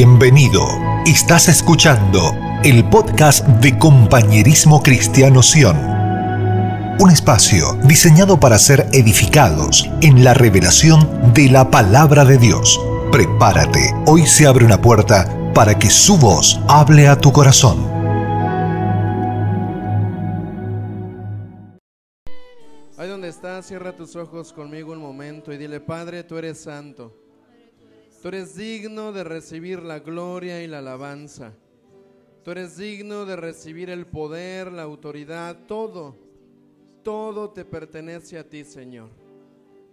Bienvenido. Estás escuchando el podcast de Compañerismo Cristiano Sion. Un espacio diseñado para ser edificados en la revelación de la palabra de Dios. Prepárate, hoy se abre una puerta para que su voz hable a tu corazón. Ahí donde estás, cierra tus ojos conmigo un momento y dile, Padre, tú eres santo. Tú eres digno de recibir la gloria y la alabanza. Tú eres digno de recibir el poder, la autoridad, todo. Todo te pertenece a ti, Señor.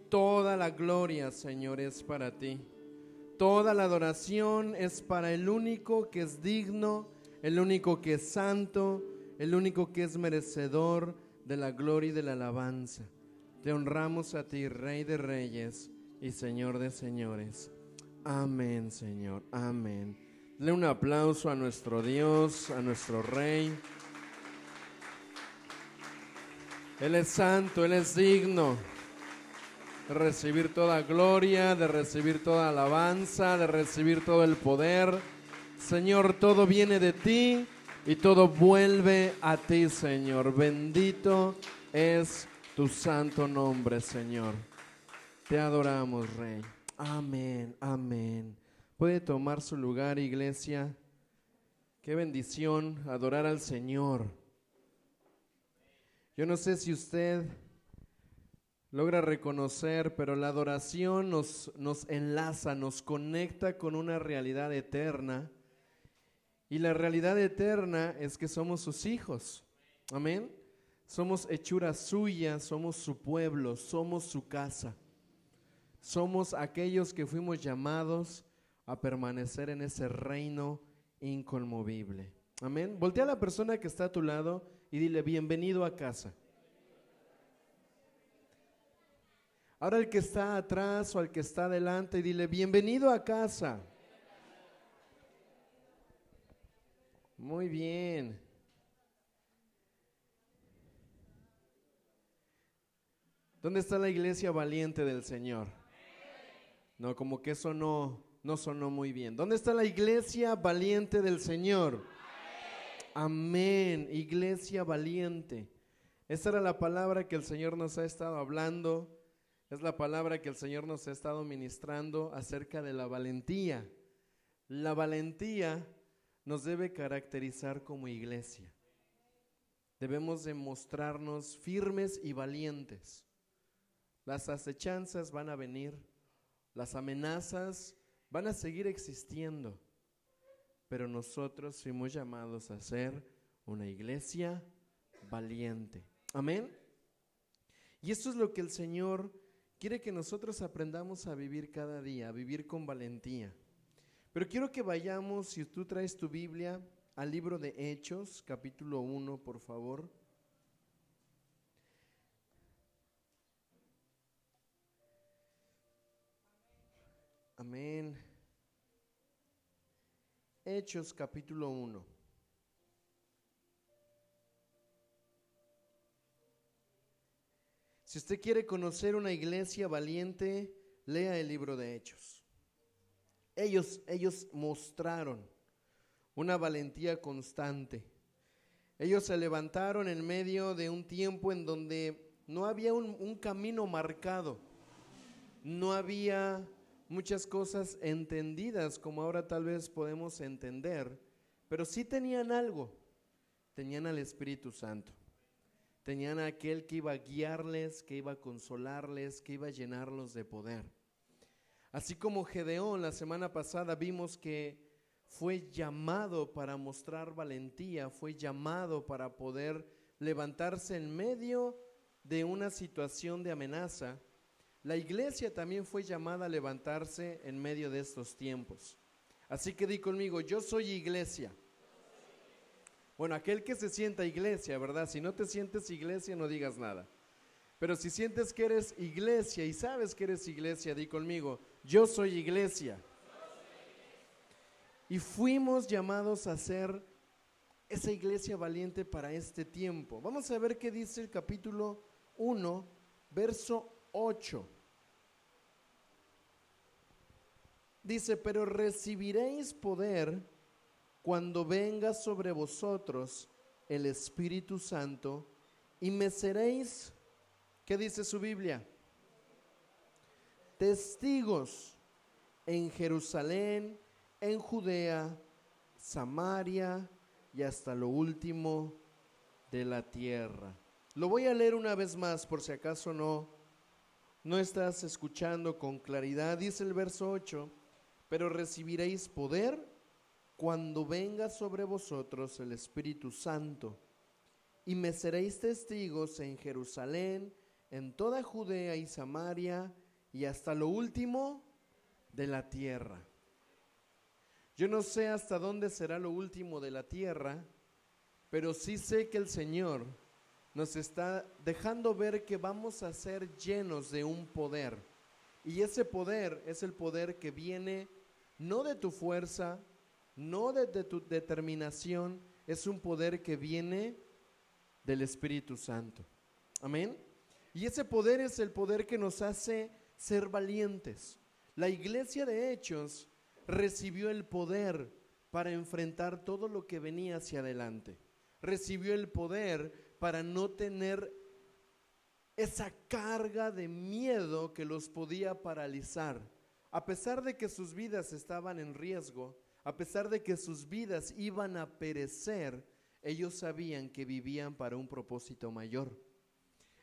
Toda la gloria, Señor, es para ti. Toda la adoración es para el único que es digno, el único que es santo, el único que es merecedor de la gloria y de la alabanza. Te honramos a ti, Rey de Reyes y Señor de Señores. Amén, Señor. Amén. Dale un aplauso a nuestro Dios, a nuestro Rey. Él es santo, Él es digno de recibir toda gloria, de recibir toda alabanza, de recibir todo el poder. Señor, todo viene de ti y todo vuelve a ti, Señor. Bendito es tu santo nombre, Señor. Te adoramos, Rey. Amén, amén. Puede tomar su lugar, iglesia. Qué bendición adorar al Señor. Yo no sé si usted logra reconocer, pero la adoración nos, nos enlaza, nos conecta con una realidad eterna. Y la realidad eterna es que somos sus hijos. Amén. Somos hechura suya, somos su pueblo, somos su casa. Somos aquellos que fuimos llamados a permanecer en ese reino inconmovible. Amén. Voltea a la persona que está a tu lado y dile, bienvenido a casa. Ahora el que está atrás o el que está adelante, dile, bienvenido a casa. Muy bien. ¿Dónde está la iglesia valiente del Señor? No, como que eso no, no sonó muy bien. ¿Dónde está la iglesia valiente del Señor? Amén. Iglesia valiente. Esa era la palabra que el Señor nos ha estado hablando. Es la palabra que el Señor nos ha estado ministrando acerca de la valentía. La valentía nos debe caracterizar como iglesia. Debemos demostrarnos firmes y valientes. Las acechanzas van a venir, las amenazas van a seguir existiendo, pero nosotros fuimos llamados a ser una iglesia valiente. Amén. Y esto es lo que el Señor quiere que nosotros aprendamos a vivir cada día, a vivir con valentía. Pero quiero que vayamos, si tú traes tu Biblia, al libro de Hechos, capítulo 1, por favor. Amén. Hechos capítulo 1. Si usted quiere conocer una iglesia valiente, lea el libro de Hechos. Ellos, ellos mostraron una valentía constante. Ellos se levantaron en medio de un tiempo en donde no había un, un camino marcado, no había muchas cosas entendidas como ahora tal vez podemos entender, pero sí tenían algo, tenían al Espíritu Santo, tenían a aquel que iba a guiarles, que iba a consolarles, que iba a llenarlos de poder. Así como Gedeón la semana pasada vimos que fue llamado para mostrar valentía, fue llamado para poder levantarse en medio de una situación de amenaza. La iglesia también fue llamada a levantarse en medio de estos tiempos. Así que di conmigo, yo soy iglesia. Bueno, aquel que se sienta iglesia, ¿verdad? Si no te sientes iglesia, no digas nada. Pero si sientes que eres iglesia y sabes que eres iglesia, di conmigo, yo soy iglesia. Y fuimos llamados a ser esa iglesia valiente para este tiempo. Vamos a ver qué dice el capítulo 1, verso 8. Dice, pero recibiréis poder cuando venga sobre vosotros el Espíritu Santo y me seréis, ¿qué dice su Biblia? Testigos en Jerusalén, en Judea, Samaria y hasta lo último de la tierra. Lo voy a leer una vez más por si acaso no no estás escuchando con claridad. Dice el verso 8, pero recibiréis poder cuando venga sobre vosotros el Espíritu Santo, y me seréis testigos en Jerusalén, en toda Judea y Samaria, y hasta lo último de la tierra. Yo no sé hasta dónde será lo último de la tierra, pero sí sé que el Señor nos está dejando ver que vamos a ser llenos de un poder. Y ese poder es el poder que viene no de tu fuerza, no de, tu determinación, es un poder que viene del Espíritu Santo. Amén. Y ese poder es el poder que nos hace ser valientes. La iglesia de Hechos recibió el poder para enfrentar todo lo que venía hacia adelante. Recibió el poder para no tener esa carga de miedo que los podía paralizar. A pesar de que sus vidas estaban en riesgo, a pesar de que sus vidas iban a perecer, ellos sabían que vivían para un propósito mayor.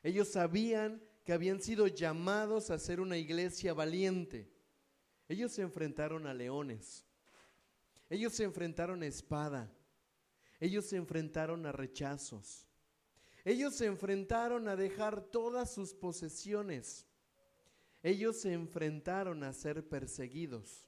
Ellos sabían que habían sido llamados a ser una iglesia valiente. Ellos se enfrentaron a leones. Ellos se enfrentaron a espada. Ellos se enfrentaron a rechazos. Ellos se enfrentaron a dejar todas sus posesiones. Ellos se enfrentaron a ser perseguidos.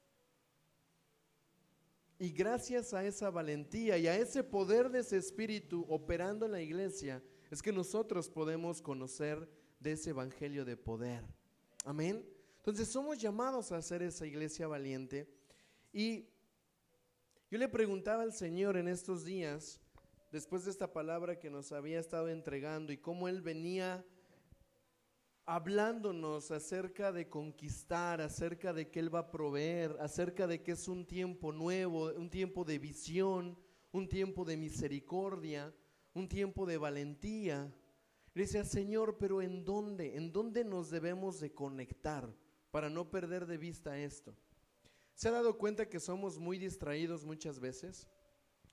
Y gracias a esa valentía y a ese poder de ese espíritu operando en la iglesia, es que nosotros podemos conocer de ese evangelio de poder. Amén. Entonces somos llamados a hacer esa iglesia valiente. Y yo le preguntaba al Señor en estos días, después de esta palabra que nos había estado entregando y cómo Él venía hablándonos acerca de conquistar, acerca de que Él va a proveer, acerca de que es un tiempo nuevo, un tiempo de visión, un tiempo de misericordia, un tiempo de valentía. Le decía, Señor, pero ¿en dónde? ¿En dónde nos debemos de conectar para no perder de vista esto? ¿Se ha dado cuenta que somos muy distraídos muchas veces?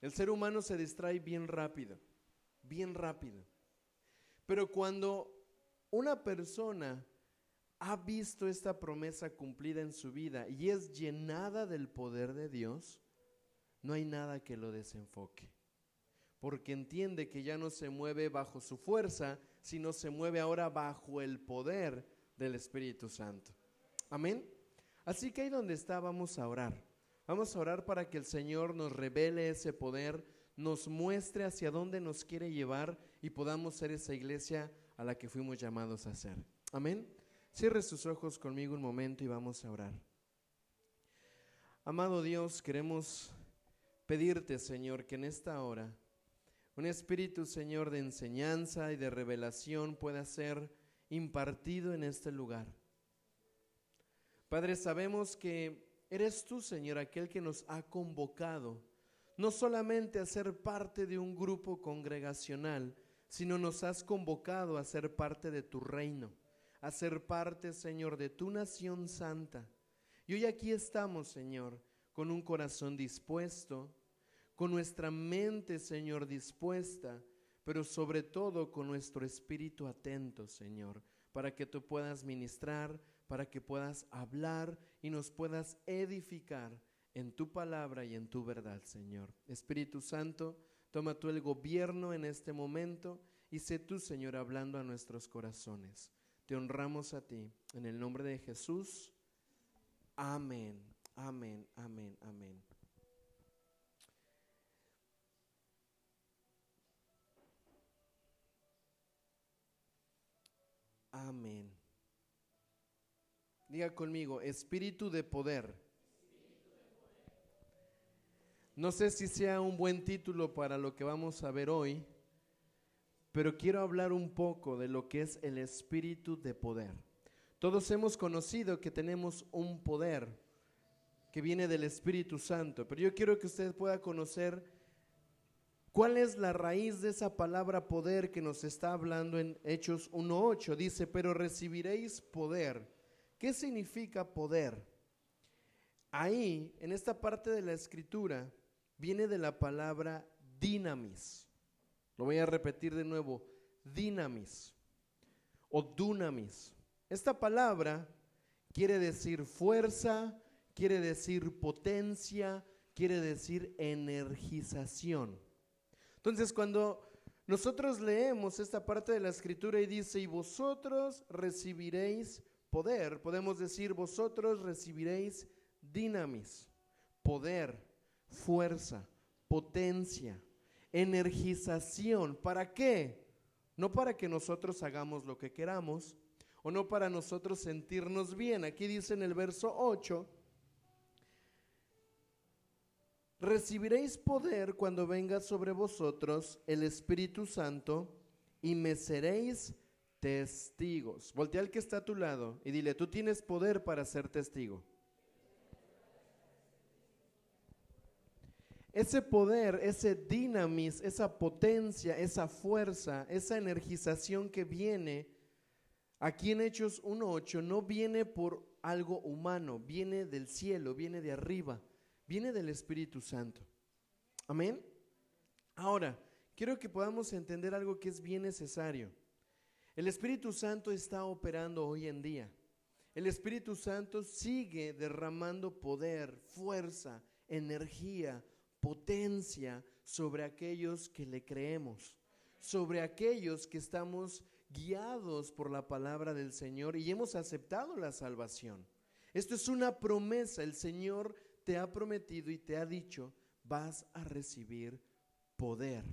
El ser humano se distrae bien rápido, bien rápido. Pero cuando una persona ha visto esta promesa cumplida en su vida y es llenada del poder de Dios, no hay nada que lo desenfoque. Porque entiende que ya no se mueve bajo su fuerza, sino se mueve ahora bajo el poder del Espíritu Santo. Amén. Así que ahí donde está vamos a orar. Vamos a orar para que el Señor nos revele ese poder, nos muestre hacia dónde nos quiere llevar y podamos ser esa iglesia a la que fuimos llamados a ser. Amén. Cierre sus ojos conmigo un momento y vamos a orar. Amado Dios, queremos pedirte, Señor, que en esta hora un espíritu, Señor, de enseñanza y de revelación pueda ser impartido en este lugar. Padre, sabemos que Eres tú, Señor, aquel que nos ha convocado, no solamente a ser parte de un grupo congregacional, sino nos has convocado a ser parte de tu reino, a ser parte, Señor, de tu nación santa. Y hoy aquí estamos, Señor, con un corazón dispuesto, con nuestra mente, Señor, dispuesta, pero sobre todo con nuestro espíritu atento, Señor, para que tú puedas ministrar, para que puedas hablar y nos puedas edificar en tu palabra y en tu verdad, Señor. Espíritu Santo, toma tú el gobierno en este momento y sé tú, Señor, hablando a nuestros corazones. Te honramos a ti. En el nombre de Jesús. Amén, amén, amén, amén. Amén. Diga conmigo, espíritu de poder. No sé si sea un buen título para lo que vamos a ver hoy, pero quiero hablar un poco de lo que es el espíritu de poder. Todos hemos conocido que tenemos un poder, que viene del Espíritu Santo, pero yo quiero que usted pueda conocer cuál es la raíz de esa palabra poder que nos está hablando en Hechos 1.8. Dice, pero recibiréis poder. ¿Qué significa poder? Ahí, en esta parte de la escritura, viene de la palabra dinamis. Lo voy a repetir de nuevo, dinamis o dunamis. Esta palabra quiere decir fuerza, quiere decir potencia, quiere decir energización. Entonces, cuando nosotros leemos esta parte de la escritura y dice, y vosotros recibiréis poder, podemos decir, vosotros recibiréis dinamis, poder, fuerza, potencia, energización. ¿Para qué? No para que nosotros hagamos lo que queramos o no para nosotros sentirnos bien. Aquí dice en el verso 8, recibiréis poder cuando venga sobre vosotros el Espíritu Santo y me seréis testigos. Voltea al que está a tu lado y dile, tú tienes poder para ser testigo. Ese poder, ese dinamis, esa potencia, esa fuerza, esa energización que viene aquí en Hechos 1.8 no viene por algo humano, viene del cielo, viene de arriba, viene del Espíritu Santo. Amén. Ahora, quiero que podamos entender algo que es bien necesario. El Espíritu Santo está operando hoy en día. El Espíritu Santo sigue derramando poder, fuerza, energía, potencia sobre aquellos que le creemos, sobre aquellos que estamos guiados por la palabra del Señor y hemos aceptado la salvación. Esto es una promesa, el Señor te ha prometido y te ha dicho, vas a recibir poder.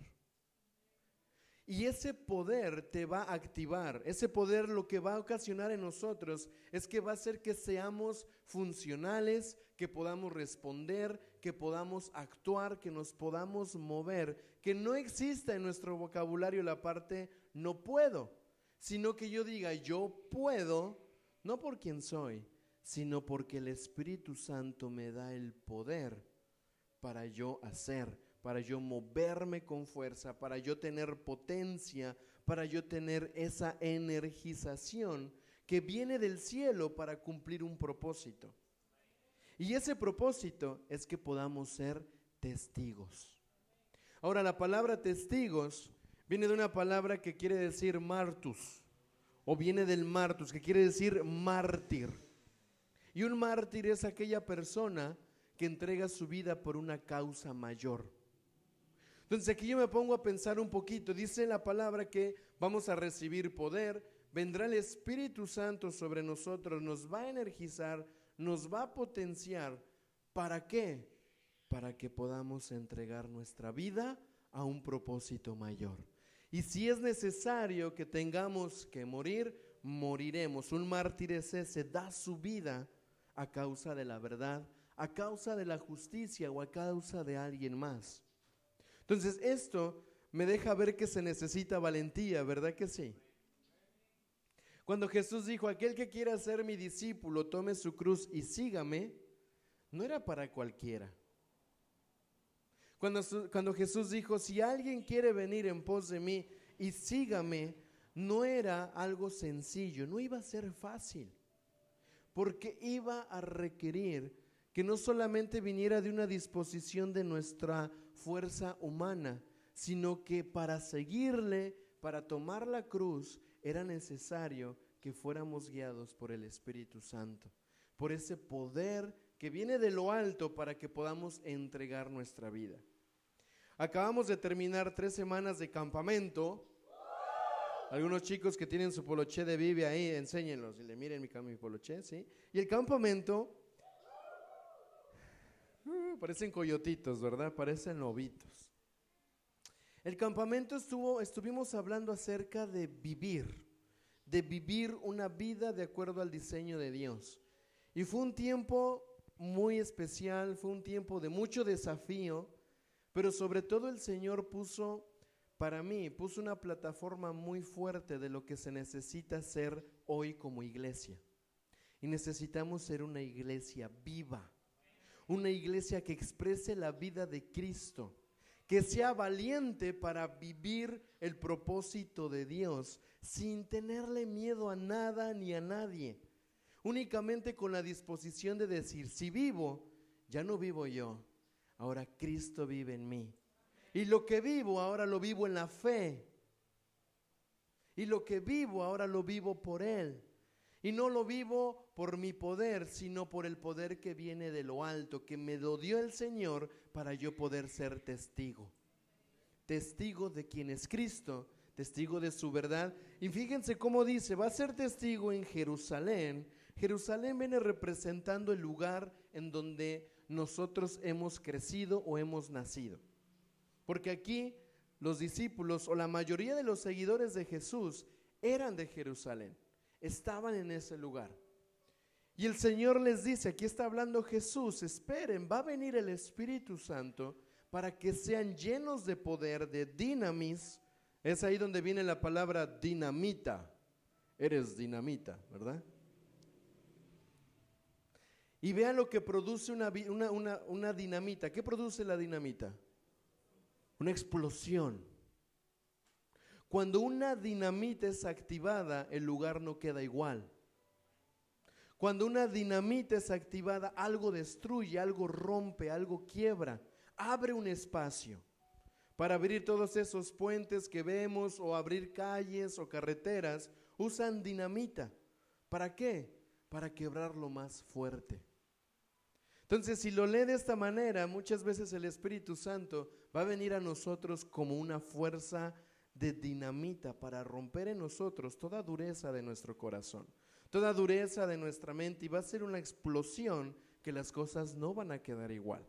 Y ese poder te va a activar. Ese poder lo que va a ocasionar en nosotros es que va a hacer que seamos funcionales, que podamos responder, que podamos actuar, que nos podamos mover. Que no exista en nuestro vocabulario la parte no puedo, sino que yo diga yo puedo, no por quien soy, sino porque el Espíritu Santo me da el poder para yo hacer para yo moverme con fuerza, para yo tener potencia, para yo tener esa energización que viene del cielo para cumplir un propósito. Y ese propósito es que podamos ser testigos. Ahora, la palabra testigos viene de una palabra que quiere decir martus, o viene del martus, que quiere decir mártir. Y un mártir es aquella persona que entrega su vida por una causa mayor. Entonces aquí yo me pongo a pensar un poquito. Dice la palabra que vamos a recibir poder, vendrá el Espíritu Santo sobre nosotros, nos va a energizar, nos va a potenciar. ¿Para qué? Para que podamos entregar nuestra vida a un propósito mayor. Y si es necesario que tengamos que morir, moriremos. Un mártir es ese, da su vida a causa de la verdad, a causa de la justicia o a causa de alguien más. Entonces esto me deja ver que se necesita valentía, ¿verdad que sí? Cuando Jesús dijo, aquel que quiera ser mi discípulo, tome su cruz y sígame, no era para cualquiera. Cuando, cuando Jesús dijo, si alguien quiere venir en pos de mí y sígame, no era algo sencillo, no iba a ser fácil, porque iba a requerir que no solamente viniera de una disposición de nuestra fuerza humana, sino que para seguirle, para tomar la cruz, era necesario que fuéramos guiados por el Espíritu Santo, por ese poder que viene de lo alto para que podamos entregar nuestra vida. Acabamos de terminar tres semanas de campamento. Algunos chicos que tienen su poloché de Vive ahí, enséñenlos y le miren mi, mi poloché, ¿sí? Y el campamento Mm, parecen coyotitos, ¿verdad? Parecen lobitos. El campamento estuvo, estuvimos hablando acerca de vivir, de vivir una vida de acuerdo al diseño de Dios. Y fue un tiempo muy especial, fue un tiempo de mucho desafío, pero sobre todo el Señor puso, para mí, puso una plataforma muy fuerte de lo que se necesita ser hoy como iglesia. Y necesitamos ser una iglesia viva una iglesia que exprese la vida de Cristo, que sea valiente para vivir el propósito de Dios sin tenerle miedo a nada ni a nadie, únicamente con la disposición de decir, si vivo, ya no vivo yo, ahora Cristo vive en mí. Y lo que vivo ahora lo vivo en la fe. Y lo que vivo ahora lo vivo por Él. Y no lo vivo por mi poder, sino por el poder que viene de lo alto, que me lo dio el Señor para yo poder ser testigo. Testigo de quien es Cristo, testigo de su verdad. Y fíjense cómo dice, va a ser testigo en Jerusalén. Jerusalén viene representando el lugar en donde nosotros hemos crecido o hemos nacido. Porque aquí los discípulos o la mayoría de los seguidores de Jesús eran de Jerusalén estaban en ese lugar. Y el Señor les dice, aquí está hablando Jesús, esperen, va a venir el Espíritu Santo para que sean llenos de poder, de dinamis. Es ahí donde viene la palabra dinamita. Eres dinamita, ¿verdad? Y vean lo que produce una, una, una dinamita. ¿Qué produce la dinamita? Una explosión. Cuando una dinamita es activada, el lugar no queda igual. Cuando una dinamita es activada, algo destruye, algo rompe, algo quiebra, abre un espacio para abrir todos esos puentes que vemos o abrir calles o carreteras. Usan dinamita. ¿Para qué? Para quebrarlo más fuerte. Entonces, si lo lee de esta manera, muchas veces el Espíritu Santo va a venir a nosotros como una fuerza de dinamita para romper en nosotros toda dureza de nuestro corazón, toda dureza de nuestra mente y va a ser una explosión que las cosas no van a quedar igual.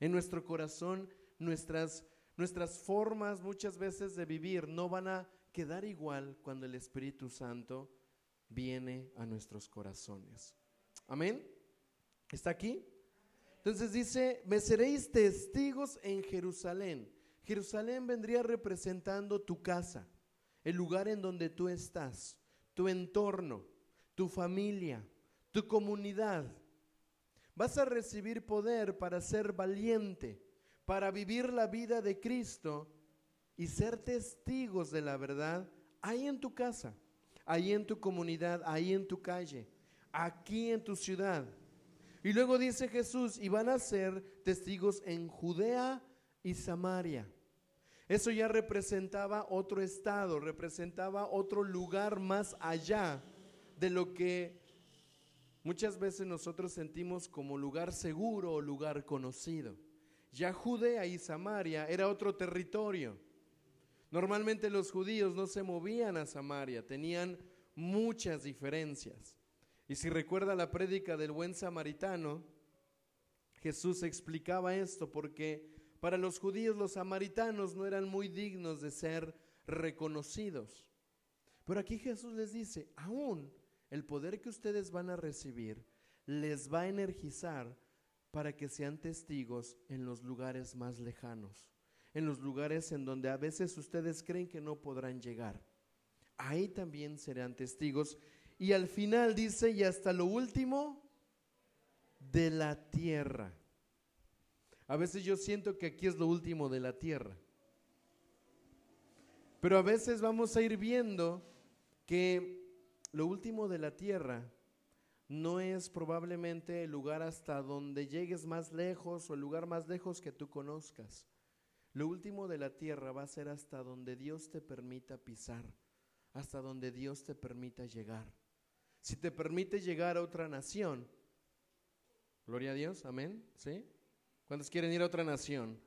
En nuestro corazón nuestras, nuestras formas muchas veces de vivir no van a quedar igual cuando el Espíritu Santo viene a nuestros corazones. Amén. ¿Está aquí? Entonces dice, me seréis testigos en Jerusalén Jerusalén vendría representando tu casa, el lugar en donde tú estás, tu entorno, tu familia, tu comunidad. Vas a recibir poder para ser valiente, para vivir la vida de Cristo y ser testigos de la verdad ahí en tu casa, ahí en tu comunidad, ahí en tu calle, aquí en tu ciudad. Y luego dice Jesús, y van a ser testigos en Judea y Samaria. Eso ya representaba otro estado, representaba otro lugar más allá de lo que muchas veces nosotros sentimos como lugar seguro o lugar conocido. Ya Judea y Samaria era otro territorio. Normalmente los judíos no se movían a Samaria, tenían muchas diferencias. Y si recuerda la prédica del buen samaritano, Jesús explicaba esto porque para los judíos los samaritanos no eran muy dignos de ser reconocidos. Pero aquí Jesús les dice, aún el poder que ustedes van a recibir les va a energizar para que sean testigos en los lugares más lejanos, en los lugares en donde a veces ustedes creen que no podrán llegar. Ahí también serán testigos. Y al final dice, y hasta lo último, de la tierra. A veces yo siento que aquí es lo último de la tierra. Pero a veces vamos a ir viendo que lo último de la tierra no es probablemente el lugar hasta donde llegues más lejos o el lugar más lejos que tú conozcas. Lo último de la tierra va a ser hasta donde Dios te permita pisar, hasta donde Dios te permita llegar. Si te permite llegar a otra nación, gloria a Dios, amén, ¿sí? ¿Cuántos quieren ir a otra nación?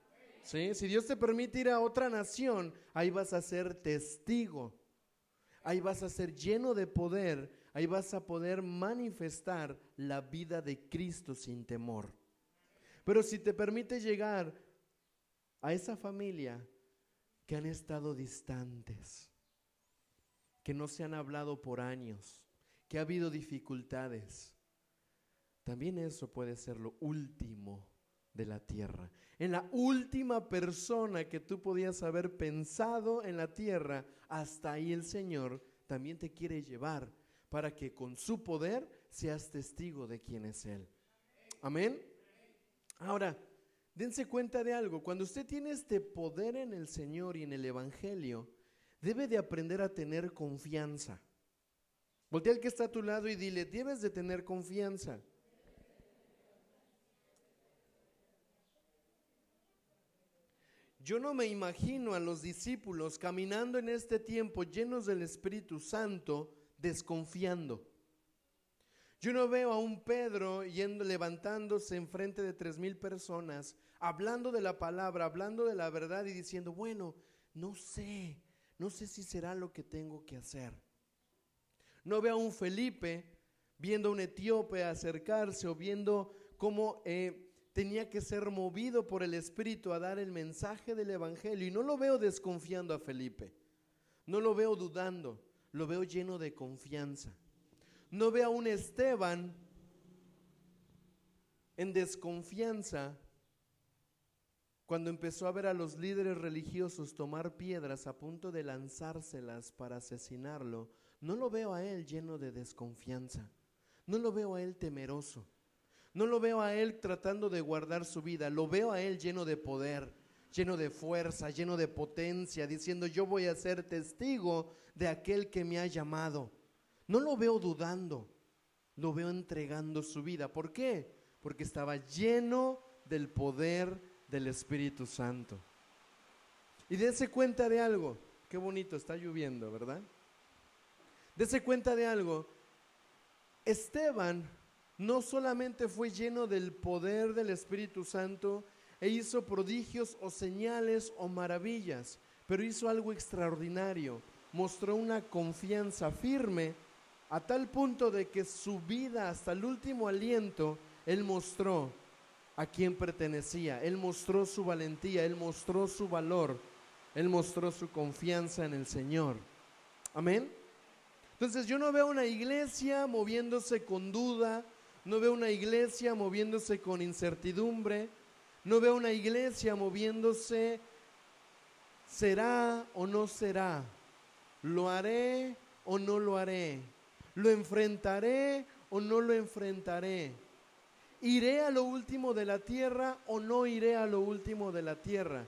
¿Sí? Si Dios te permite ir a otra nación, ahí vas a ser testigo. Ahí vas a ser lleno de poder. Ahí vas a poder manifestar la vida de Cristo sin temor. Pero si te permite llegar a esa familia que han estado distantes, que no se han hablado por años, que ha habido dificultades, también eso puede ser lo último de la tierra. En la última persona que tú podías haber pensado en la tierra, hasta ahí el Señor también te quiere llevar para que con su poder seas testigo de quién es Él. Amén. Ahora, dense cuenta de algo, cuando usted tiene este poder en el Señor y en el Evangelio, debe de aprender a tener confianza. Voltea al que está a tu lado y dile, debes de tener confianza. Yo no me imagino a los discípulos caminando en este tiempo llenos del Espíritu Santo, desconfiando. Yo no veo a un Pedro yendo, levantándose enfrente de tres mil personas, hablando de la palabra, hablando de la verdad y diciendo, bueno, no sé, no sé si será lo que tengo que hacer. No veo a un Felipe viendo a un etíope acercarse o viendo cómo eh, tenía que ser movido por el Espíritu a dar el mensaje del Evangelio. Y no lo veo desconfiando a Felipe, no lo veo dudando, lo veo lleno de confianza. No veo a un Esteban en desconfianza cuando empezó a ver a los líderes religiosos tomar piedras a punto de lanzárselas para asesinarlo. No lo veo a él lleno de desconfianza. No lo veo a él temeroso. No lo veo a él tratando de guardar su vida, lo veo a él lleno de poder, lleno de fuerza, lleno de potencia, diciendo yo voy a ser testigo de aquel que me ha llamado. No lo veo dudando, lo veo entregando su vida. ¿Por qué? Porque estaba lleno del poder del Espíritu Santo. Y dése cuenta de algo, qué bonito, está lloviendo, ¿verdad? Dese cuenta de algo, Esteban no solamente fue lleno del poder del Espíritu Santo e hizo prodigios o señales o maravillas, pero hizo algo extraordinario. Mostró una confianza firme a tal punto de que su vida hasta el último aliento, Él mostró a quién pertenecía, Él mostró su valentía, Él mostró su valor, Él mostró su confianza en el Señor. Amén. Entonces yo no veo una iglesia moviéndose con duda, no veo una iglesia moviéndose con incertidumbre. No veo una iglesia moviéndose, ¿será o no será? ¿Lo haré o no lo haré? ¿Lo enfrentaré o no lo enfrentaré? ¿Iré a lo último de la tierra o no iré a lo último de la tierra?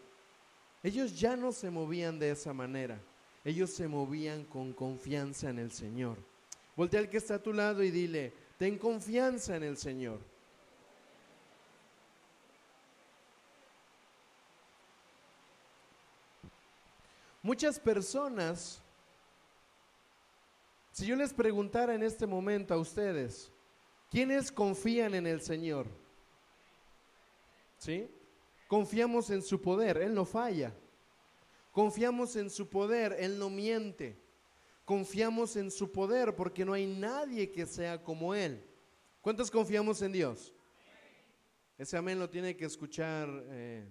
Ellos ya no se movían de esa manera. Ellos se movían con confianza en el Señor. Voltea al que está a tu lado y dile, Ten confianza en el Señor. Muchas personas, si yo les preguntara en este momento a ustedes, ¿quiénes confían en el Señor? ¿Sí? Confiamos en su poder, Él no falla. Confiamos en su poder, Él no miente. Confiamos en su poder porque no hay nadie que sea como Él. ¿Cuántos confiamos en Dios? Ese amén lo tiene que escuchar, eh,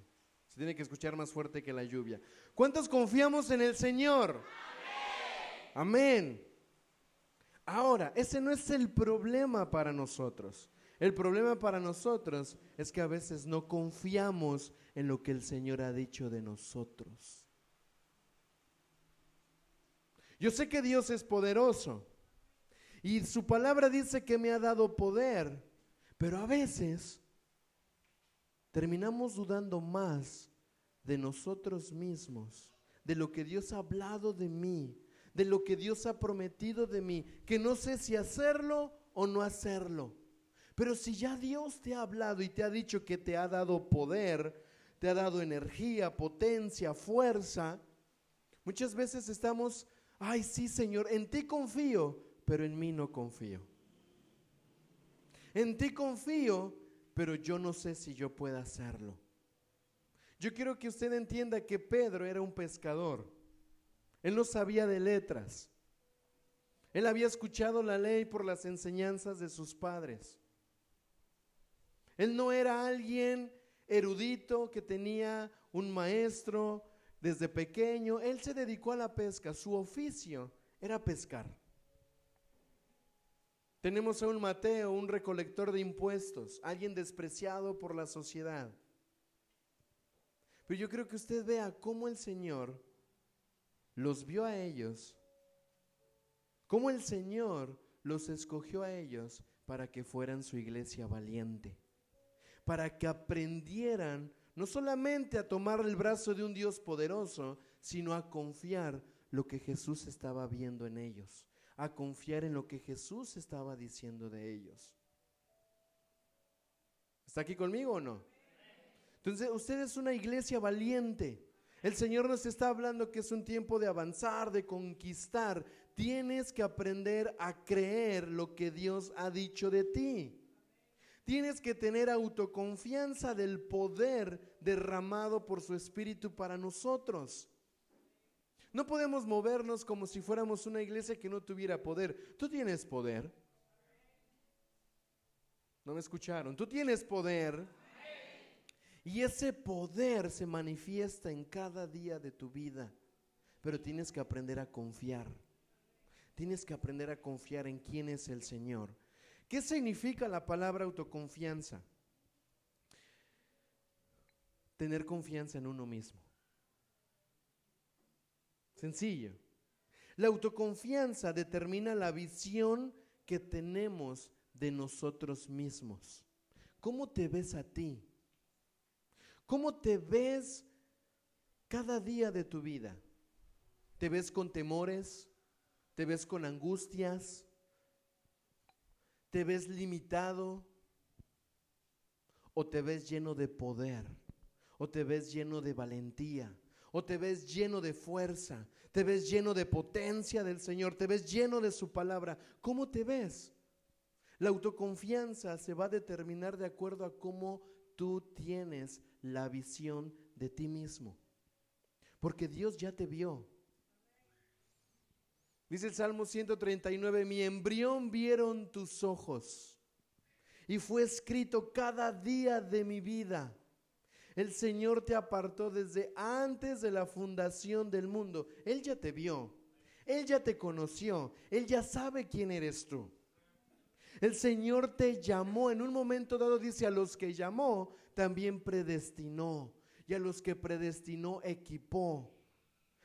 se tiene que escuchar más fuerte que la lluvia. ¿Cuántos confiamos en el Señor? Amén. Ahora, ese no es el problema para nosotros. El problema para nosotros es que a veces no confiamos en lo que el Señor ha dicho de nosotros. Yo sé que Dios es poderoso y su palabra dice que me ha dado poder, pero a veces terminamos dudando más de nosotros mismos, de lo que Dios ha hablado de mí, de lo que Dios ha prometido de mí, que no sé si hacerlo o no hacerlo. Pero si ya Dios te ha hablado y te ha dicho que te ha dado poder, te ha dado energía, potencia, fuerza, muchas veces estamos ay sí Señor, en ti confío, pero en mí no confío. En ti confío, pero yo no sé si yo pueda hacerlo. Yo quiero que usted entienda que Pedro era un pescador. Él no sabía de letras. Él había escuchado la ley por las enseñanzas de sus padres. Él no era alguien erudito que tenía un maestro desde pequeño, él se dedicó a la pesca. Su oficio era pescar. Tenemos a un Mateo, un recolector de impuestos, alguien despreciado por la sociedad. Pero yo creo que usted vea cómo el Señor los vio a ellos, cómo el Señor los escogió a ellos para que fueran su iglesia valiente, para que aprendieran no solamente a tomar el brazo de un Dios poderoso, sino a confiar lo que Jesús estaba viendo en ellos, a confiar en lo que Jesús estaba diciendo de ellos. ¿Está aquí conmigo o no? Entonces, usted es una iglesia valiente. El Señor nos está hablando que es un tiempo de avanzar, de conquistar. Tienes que aprender a creer lo que Dios ha dicho de ti. Tienes que tener autoconfianza del poder derramado por su Espíritu para nosotros. No podemos movernos como si fuéramos una iglesia que no tuviera poder. Tú tienes poder. No me escucharon. Tú tienes poder. Y ese poder se manifiesta en cada día de tu vida. Pero tienes que aprender a confiar. Tienes que aprender a confiar en quién es el Señor. ¿Qué significa la palabra autoconfianza? Tener confianza en uno mismo. Sencillo. La autoconfianza determina la visión que tenemos de nosotros mismos. ¿Cómo te ves a ti? ¿Cómo te ves cada día de tu vida? ¿Te ves con temores? ¿Te ves con angustias? ¿Te ves limitado? ¿O te ves lleno de poder? ¿O te ves lleno de valentía? ¿O te ves lleno de fuerza? ¿Te ves lleno de potencia del Señor? ¿Te ves lleno de su palabra? ¿Cómo te ves? La autoconfianza se va a determinar de acuerdo a cómo tú tienes la visión de ti mismo. Porque Dios ya te vio. Dice el Salmo 139, mi embrión vieron tus ojos y fue escrito cada día de mi vida. El Señor te apartó desde antes de la fundación del mundo. Él ya te vio, Él ya te conoció, Él ya sabe quién eres tú. El Señor te llamó, en un momento dado dice, a los que llamó, también predestinó, y a los que predestinó, equipó.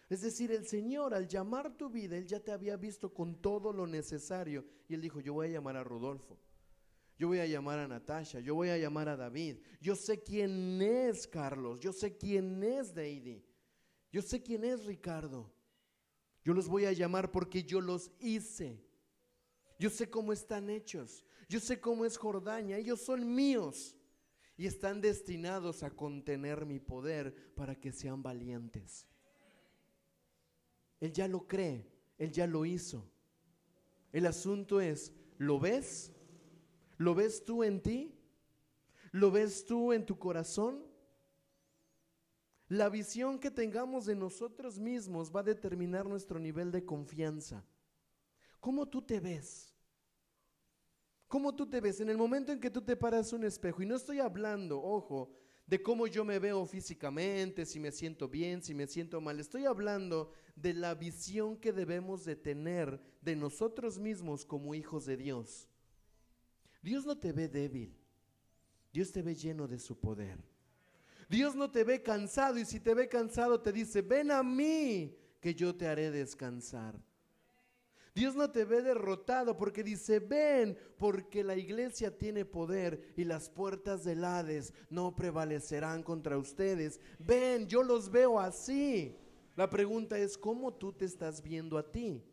Es decir, el Señor al llamar tu vida, Él ya te había visto con todo lo necesario. Y Él dijo, yo voy a llamar a Rodolfo, yo voy a llamar a Natasha, yo voy a llamar a David. Yo sé quién es Carlos, yo sé quién es Deidi, yo sé quién es Ricardo. Yo los voy a llamar porque yo los hice. Yo sé cómo están hechos. Yo sé cómo es Jordania. Ellos son míos. Y están destinados a contener mi poder para que sean valientes. Él ya lo cree, Él ya lo hizo. El asunto es, ¿lo ves? ¿Lo ves tú en ti? ¿Lo ves tú en tu corazón? La visión que tengamos de nosotros mismos va a determinar nuestro nivel de confianza. ¿Cómo tú te ves? ¿Cómo tú te ves? En el momento en que tú te paras un espejo, y no estoy hablando, ojo, de cómo yo me veo físicamente, si me siento bien, si me siento mal. Estoy hablando de la visión que debemos de tener de nosotros mismos como hijos de Dios. Dios no te ve débil, Dios te ve lleno de su poder. Dios no te ve cansado y si te ve cansado te dice, ven a mí que yo te haré descansar. Dios no te ve derrotado porque dice, ven, porque la iglesia tiene poder y las puertas del Hades no prevalecerán contra ustedes. Ven, yo los veo así. La pregunta es, ¿cómo tú te estás viendo a ti?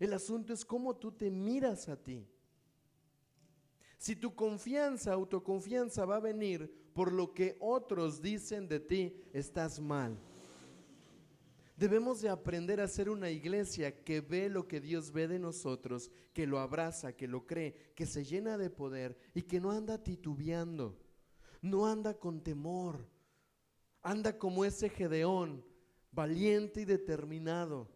El asunto es cómo tú te miras a ti. Si tu confianza, autoconfianza va a venir por lo que otros dicen de ti, estás mal. Debemos de aprender a ser una iglesia que ve lo que Dios ve de nosotros, que lo abraza, que lo cree, que se llena de poder y que no anda titubeando, no anda con temor, anda como ese Gedeón, valiente y determinado.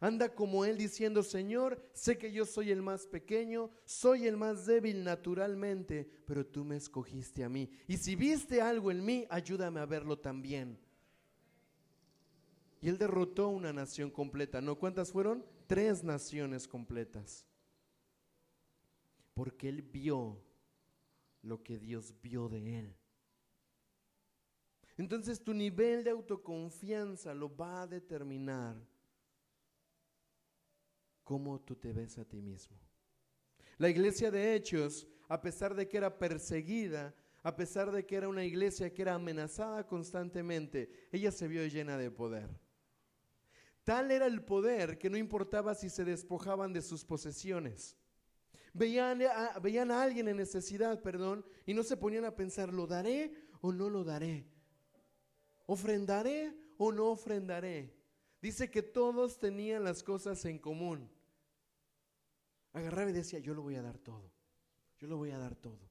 Anda como él diciendo, Señor, sé que yo soy el más pequeño, soy el más débil naturalmente, pero tú me escogiste a mí. Y si viste algo en mí, ayúdame a verlo también. Y él derrotó una nación completa. ¿No cuántas fueron? Tres naciones completas. Porque él vio lo que Dios vio de él. Entonces tu nivel de autoconfianza lo va a determinar cómo tú te ves a ti mismo. La iglesia de Hechos, a pesar de que era perseguida, a pesar de que era una iglesia que era amenazada constantemente, ella se vio llena de poder. Tal era el poder que no importaba si se despojaban de sus posesiones. Veían a, alguien en necesidad, perdón, y no se ponían a pensar, ¿lo daré o no lo daré? ¿Ofrendaré o no ofrendaré? Dice que todos tenían las cosas en común. Agarraba y decía, yo lo voy a dar todo, yo lo voy a dar todo,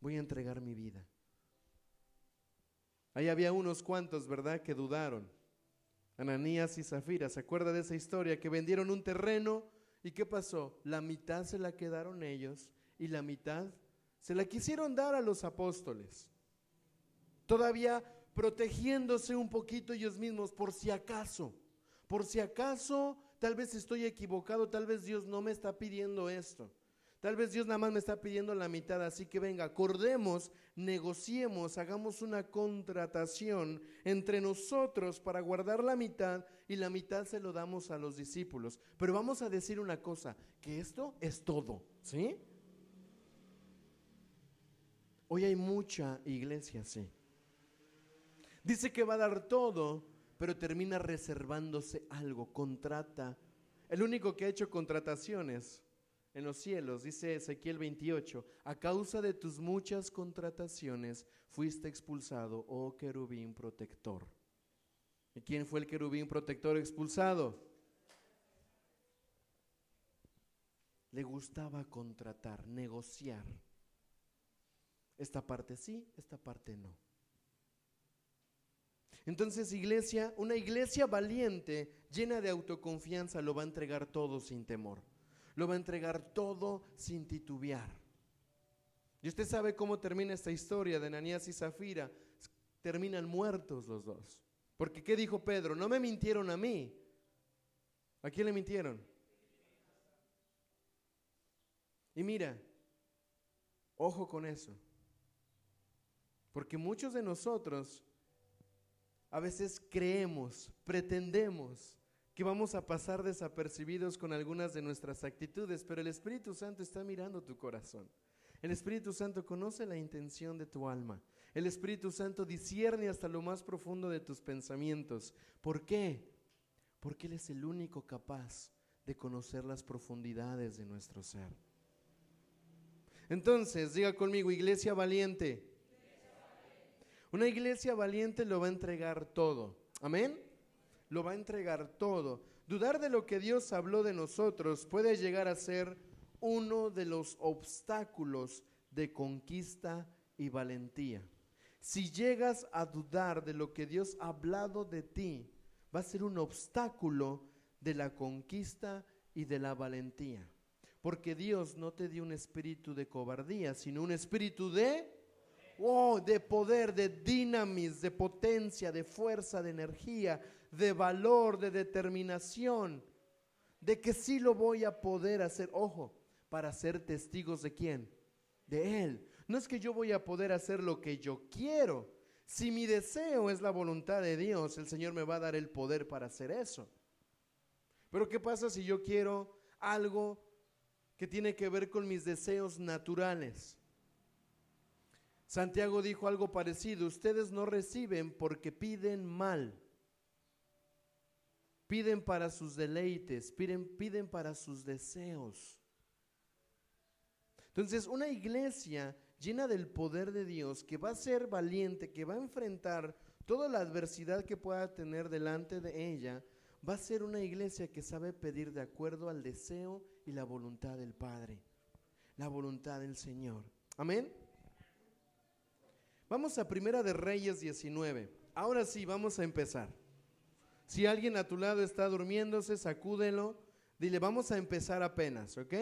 voy a entregar mi vida. Ahí había unos cuantos, ¿verdad?, que dudaron. Ananías y Zafira, ¿se acuerda de esa historia? Que vendieron un terreno y ¿qué pasó? La mitad se la quedaron ellos y la mitad se la quisieron dar a los apóstoles. Todavía protegiéndose un poquito ellos mismos por si acaso, por si acaso tal vez estoy equivocado, tal vez Dios no me está pidiendo esto. Tal vez Dios nada más me está pidiendo la mitad, así que venga, acordemos, negociemos, hagamos una contratación entre nosotros para guardar la mitad y la mitad se lo damos a los discípulos. Pero vamos a decir una cosa, que esto es todo, ¿sí? Hoy hay mucha iglesia, sí. Dice que va a dar todo, pero termina reservándose algo, contrata. El único que ha hecho contrataciones en los cielos, dice Ezequiel 28, a causa de tus muchas contrataciones fuiste expulsado, oh querubín protector. ¿Y quién fue el querubín protector expulsado? Le gustaba contratar, negociar. Esta parte sí, esta parte no. Entonces, iglesia, una iglesia valiente, llena de autoconfianza, lo va a entregar todo sin temor. Lo va a entregar todo sin titubear. Y usted sabe cómo termina esta historia de Ananías y Zafira. Terminan muertos los dos. Porque ¿qué dijo Pedro? No me mintieron a mí. ¿A quién le mintieron? Y mira, ojo con eso. Porque muchos de nosotros a veces creemos, pretendemos vamos a pasar desapercibidos con algunas de nuestras actitudes, pero el Espíritu Santo está mirando tu corazón. El Espíritu Santo conoce la intención de tu alma. El Espíritu Santo discierne hasta lo más profundo de tus pensamientos. ¿Por qué? Porque Él es el único capaz de conocer las profundidades de nuestro ser. Entonces, diga conmigo, iglesia valiente. Una iglesia valiente lo va a entregar todo. Amén. Lo va a entregar todo. Dudar de lo que Dios habló de nosotros puede llegar a ser uno de los obstáculos de conquista y valentía. Si llegas a dudar de lo que Dios ha hablado de ti, va a ser un obstáculo de la conquista y de la valentía. Porque Dios no te dio un espíritu de cobardía, sino un espíritu de oh, de poder, de dinamis, de potencia, de fuerza, de energía, de valor, de determinación, de que sí lo voy a poder hacer, ojo, para ser testigos de quién? De Él. No es que yo voy a poder hacer lo que yo quiero. Si mi deseo es la voluntad de Dios, el Señor me va a dar el poder para hacer eso. Pero ¿qué pasa si yo quiero algo que tiene que ver con mis deseos naturales? Santiago dijo algo parecido, ustedes no reciben porque piden mal. Piden para sus deleites, piden, piden para sus deseos. Entonces, una iglesia llena del poder de Dios, que va a ser valiente, que va a enfrentar toda la adversidad que pueda tener delante de ella, va a ser una iglesia que sabe pedir de acuerdo al deseo y la voluntad del Padre, la voluntad del Señor. Amén. Vamos a Primera de Reyes 19. Ahora sí, vamos a empezar. Si alguien a tu lado está durmiéndose, sacúdelo. Dile, vamos a empezar apenas, ¿ok?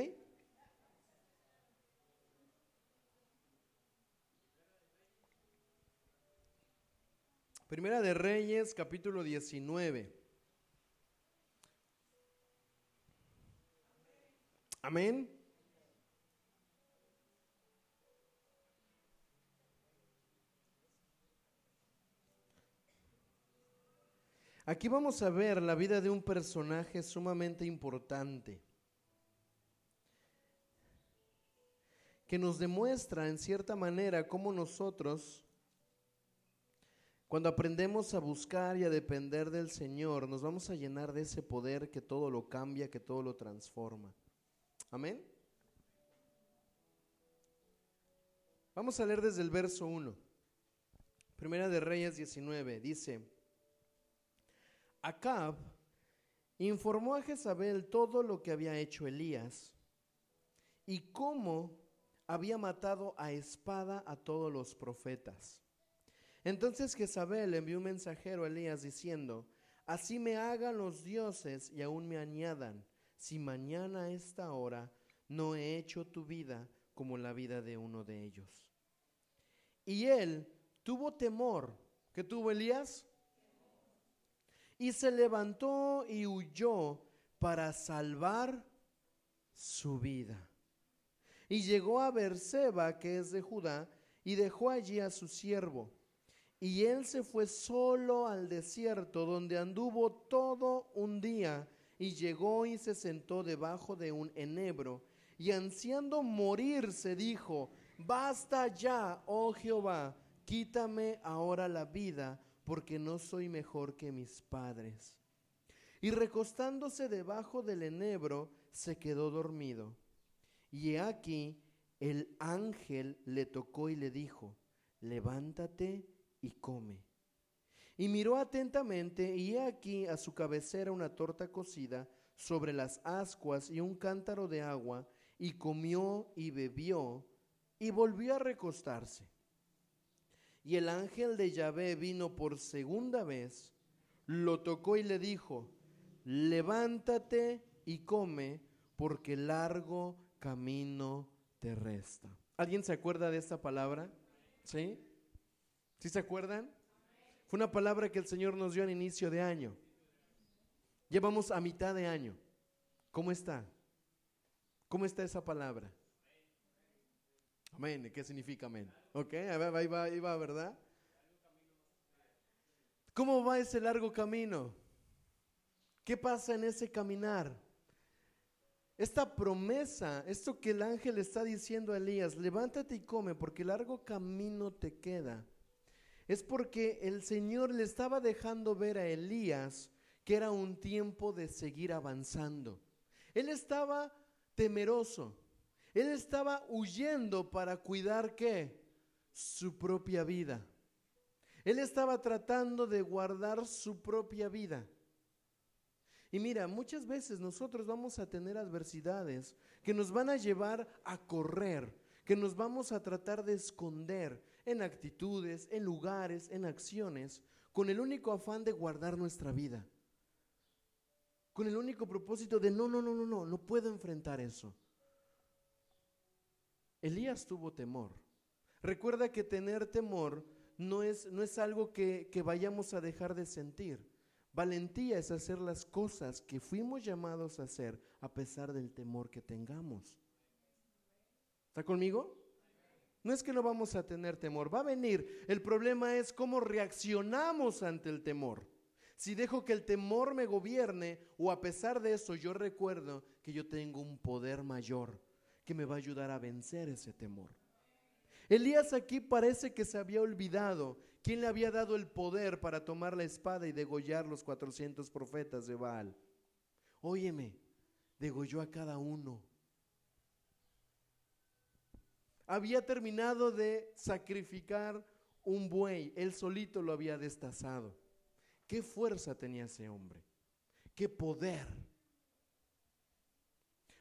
Primera de Reyes, capítulo 19. Amén. Aquí vamos a ver la vida de un personaje sumamente importante, que nos demuestra en cierta manera cómo nosotros, cuando aprendemos a buscar y a depender del Señor, nos vamos a llenar de ese poder que todo lo cambia, que todo lo transforma. Amén. Vamos a leer desde el verso 1. Primera de Reyes 19. Dice, Acab informó a Jezabel todo lo que había hecho Elías y cómo había matado a espada a todos los profetas. Entonces Jezabel envió un mensajero a Elías diciendo, Así me hagan los dioses y aún me añadan, si mañana a esta hora no he hecho tu vida como la vida de uno de ellos. Y él tuvo temor. ¿Qué tuvo Elías? Y se levantó y huyó para salvar su vida. Y llegó a Berseba, que es de Judá, y dejó allí a su siervo. Y él se fue solo al desierto, donde anduvo todo un día, y llegó y se sentó debajo de un enebro. Y ansiando morir, se dijo, basta ya, oh Jehová, quítame ahora la vida, porque no soy mejor que mis padres. Y recostándose debajo del enebro, se quedó dormido. Y he aquí, el ángel le tocó y le dijo, levántate y come. Y miró atentamente, y he aquí a su cabecera una torta cocida sobre las ascuas y un cántaro de agua, y comió y bebió, y volvió a recostarse. Y el ángel de Yahvé vino por segunda vez, lo tocó y le dijo, levántate y come, porque largo camino te resta. ¿Alguien se acuerda de esta palabra? ¿Sí? ¿Sí se acuerdan? Fue una palabra que el Señor nos dio al inicio de año. Llevamos a mitad de año. ¿Cómo está? ¿Cómo está esa palabra? Amén. ¿Qué significa amén? Ok, ahí va, ahí va, ¿verdad? ¿Cómo va ese largo camino? ¿Qué pasa en ese caminar? Esta promesa, esto que el ángel está diciendo a Elías, levántate y come porque largo camino te queda, es porque el Señor le estaba dejando ver a Elías que era un tiempo de seguir avanzando. Él estaba temeroso, él estaba huyendo para cuidar qué? Su propia vida. Él estaba tratando de guardar su propia vida. Y mira, muchas veces nosotros vamos a tener adversidades que nos van a llevar a correr, que nos vamos a tratar de esconder en actitudes, en lugares, en acciones, con el único afán de guardar nuestra vida. Con el único propósito de no, no, no, no, no, no puedo enfrentar eso. Elías tuvo temor. Recuerda que tener temor no es, no es algo que, que vayamos a dejar de sentir. Valentía es hacer las cosas que fuimos llamados a hacer a pesar del temor que tengamos. ¿Está conmigo? No es que no vamos a tener temor, va a venir. El problema es cómo reaccionamos ante el temor. Si dejo que el temor me gobierne o a pesar de eso yo recuerdo que yo tengo un poder mayor que me va a ayudar a vencer ese temor. Elías aquí parece que se había olvidado quién le había dado el poder para tomar la espada y degollar los 400 profetas de Baal. Óyeme, degolló a cada uno. Había terminado de sacrificar un buey, él solito lo había destazado. ¿Qué fuerza tenía ese hombre? ¿Qué poder?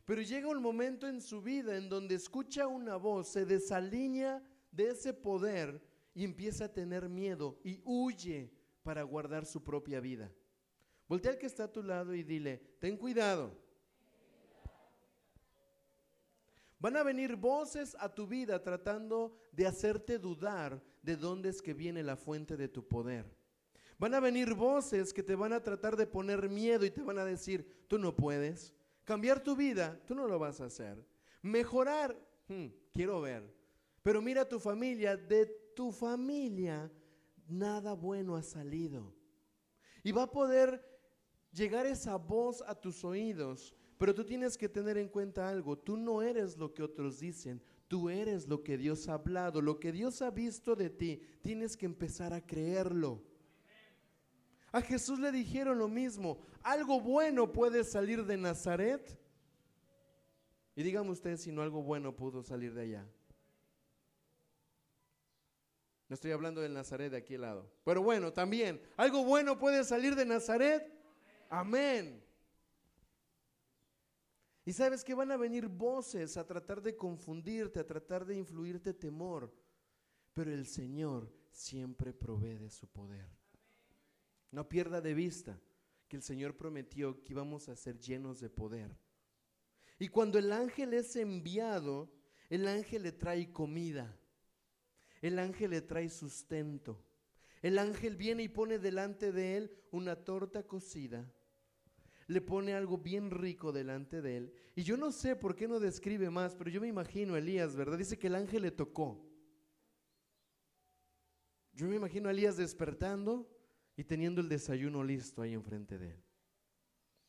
Pero llega un momento en su vida en donde escucha una voz, se desalinea de ese poder y empieza a tener miedo y huye para guardar su propia vida. Voltea al que está a tu lado y dile, ten cuidado. Van a venir voces a tu vida tratando de hacerte dudar de dónde es que viene la fuente de tu poder. Van a venir voces que te van a tratar de poner miedo y te van a decir, tú no puedes, Cambiar tu vida, tú no lo vas a hacer. Mejorar, hmm, quiero ver. Pero mira tu familia, de tu familia nada bueno ha salido. Y va a poder llegar esa voz a tus oídos. Pero tú tienes que tener en cuenta algo. Tú no eres lo que otros dicen. Tú eres lo que Dios ha hablado, lo que Dios ha visto de ti. Tienes que empezar a creerlo. A Jesús le dijeron lo mismo. ¿Algo bueno puede salir de Nazaret? Y dígame usted si no algo bueno pudo salir de allá. No estoy hablando del Nazaret de aquí al lado. Pero bueno, también, ¿algo bueno puede salir de Nazaret? Amén. Y sabes que van a venir voces a tratar de confundirte, a tratar de influirte temor. Pero el Señor siempre provee de su poder. No pierda de vista que el Señor prometió que íbamos a ser llenos de poder. Y cuando el ángel es enviado, el ángel le trae comida. El ángel le trae sustento. El ángel viene y pone delante de él una torta cocida le pone algo bien rico delante de él. Y yo no sé por qué no describe más, pero yo me imagino a Elías, ¿verdad? Dice que el ángel le tocó. Yo me imagino a Elías despertando y teniendo el desayuno listo ahí enfrente de él.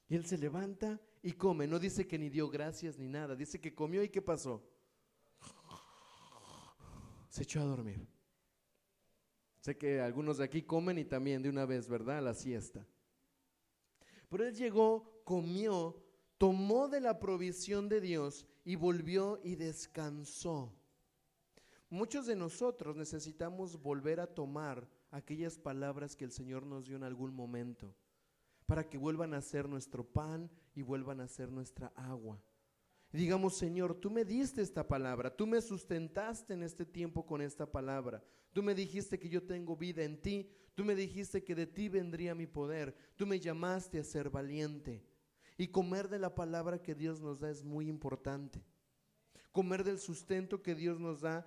Y él se levanta y come. No dice que ni dio gracias ni nada. Dice que comió y ¿qué pasó? Se echó a dormir. Sé que algunos de aquí comen y también de una vez, ¿verdad? A la siesta. Pero él llegó, comió, tomó de la provisión de Dios y volvió y descansó. Muchos de nosotros necesitamos volver a tomar aquellas palabras que el Señor nos dio en algún momento, para que vuelvan a ser nuestro pan y vuelvan a ser nuestra agua. digamos, Señor, tú me diste esta palabra, tú me sustentaste en este tiempo con esta palabra, tú me dijiste que yo tengo vida en ti, Tú me dijiste que de ti vendría mi poder. Tú me llamaste a ser valiente. Y comer de la palabra que Dios nos da es muy importante. Comer del sustento que Dios nos da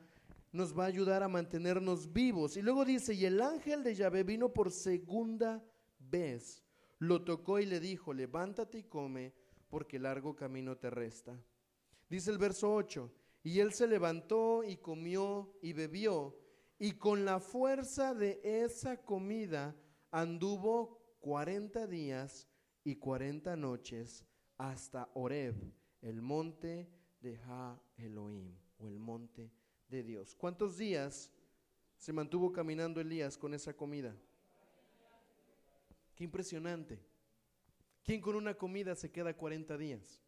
nos va a ayudar a mantenernos vivos. Y luego dice, y el ángel de Yahvé vino por segunda vez. Lo tocó y le dijo, levántate y come, porque largo camino te resta. Dice el verso 8, y él se levantó y comió y bebió y con la fuerza de esa comida anduvo 40 días y 40 noches hasta Oreb, el monte de Ha Elohim o el monte de Dios. ¿Cuántos días se mantuvo caminando Elías con esa comida? Qué impresionante. ¿Quién con una comida se queda 40 días?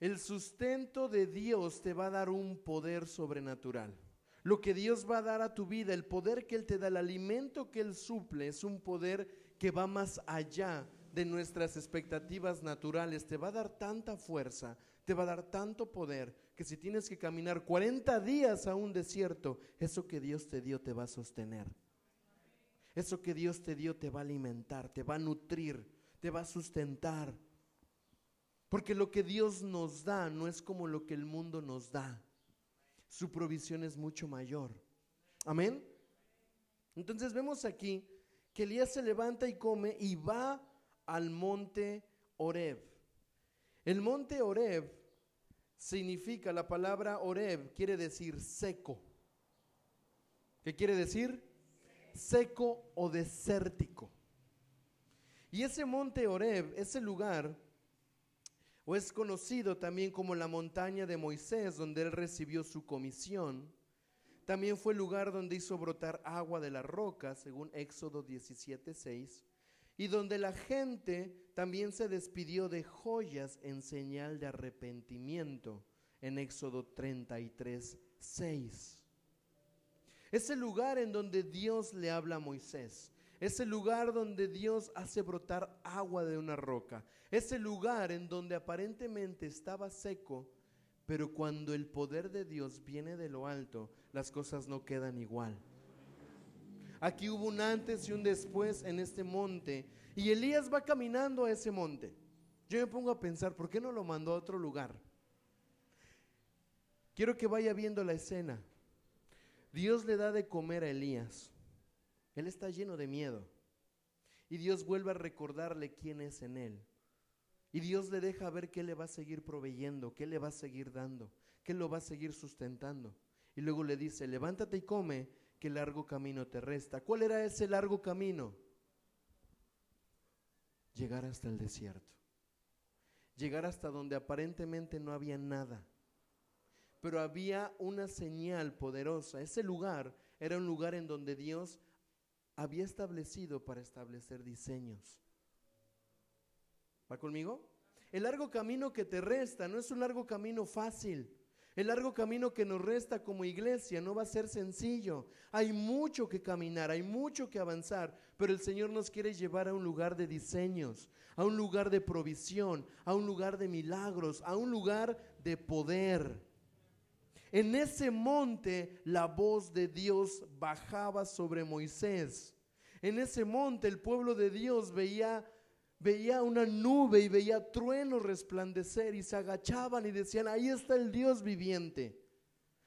El sustento de Dios te va a dar un poder sobrenatural. Lo que Dios va a dar a tu vida, el poder que Él te da, el alimento que Él suple, es un poder que va más allá de nuestras expectativas naturales. Te va a dar tanta fuerza, te va a dar tanto poder, que si tienes que caminar 40 días a un desierto, eso que Dios te dio te va a sostener. Eso que Dios te dio te va a alimentar, te va a nutrir, te va a sustentar. Porque lo que Dios nos da no es como lo que el mundo nos da. Su provisión es mucho mayor. Amén. Entonces vemos aquí que Elías se levanta y come y va al monte Oreb. El monte Oreb significa, la palabra Oreb quiere decir seco. ¿Qué quiere decir? Seco o desértico. Y ese monte Oreb, ese lugar, o es conocido también como la montaña de Moisés, donde él recibió su comisión. También fue el lugar donde hizo brotar agua de la roca, según Éxodo 17:6, y donde la gente también se despidió de joyas en señal de arrepentimiento, en Éxodo 33:6. Es el lugar en donde Dios le habla a Moisés. Es el lugar donde Dios hace brotar agua de una roca. Es el lugar en donde aparentemente estaba seco, pero cuando el poder de Dios viene de lo alto, las cosas no quedan igual. Aquí hubo un antes y un después en este monte. Y Elías va caminando a ese monte. Yo me pongo a pensar, ¿por qué no lo mandó a otro lugar? Quiero que vaya viendo la escena. Dios le da de comer a Elías. Él está lleno de miedo. Y Dios vuelve a recordarle quién es en él. Y Dios le deja ver qué le va a seguir proveyendo, qué le va a seguir dando, qué lo va a seguir sustentando. Y luego le dice, levántate y come, que largo camino te resta. ¿Cuál era ese largo camino? Llegar hasta el desierto. llegar hasta donde aparentemente no había nada. Pero había una señal poderosa. Ese lugar era un lugar en donde Dios había establecido para establecer diseños. ¿Va conmigo? El largo camino que te resta no es un largo camino fácil. El largo camino que nos resta como iglesia no va a ser sencillo. Hay mucho que caminar, hay mucho que avanzar, pero el Señor nos quiere llevar a un lugar de diseños, a un lugar de provisión, a un lugar de milagros, a un lugar de poder. En ese monte la voz de Dios bajaba sobre Moisés. En ese monte el pueblo de Dios veía veía una nube y veía truenos resplandecer y se agachaban y decían, ahí está el Dios viviente.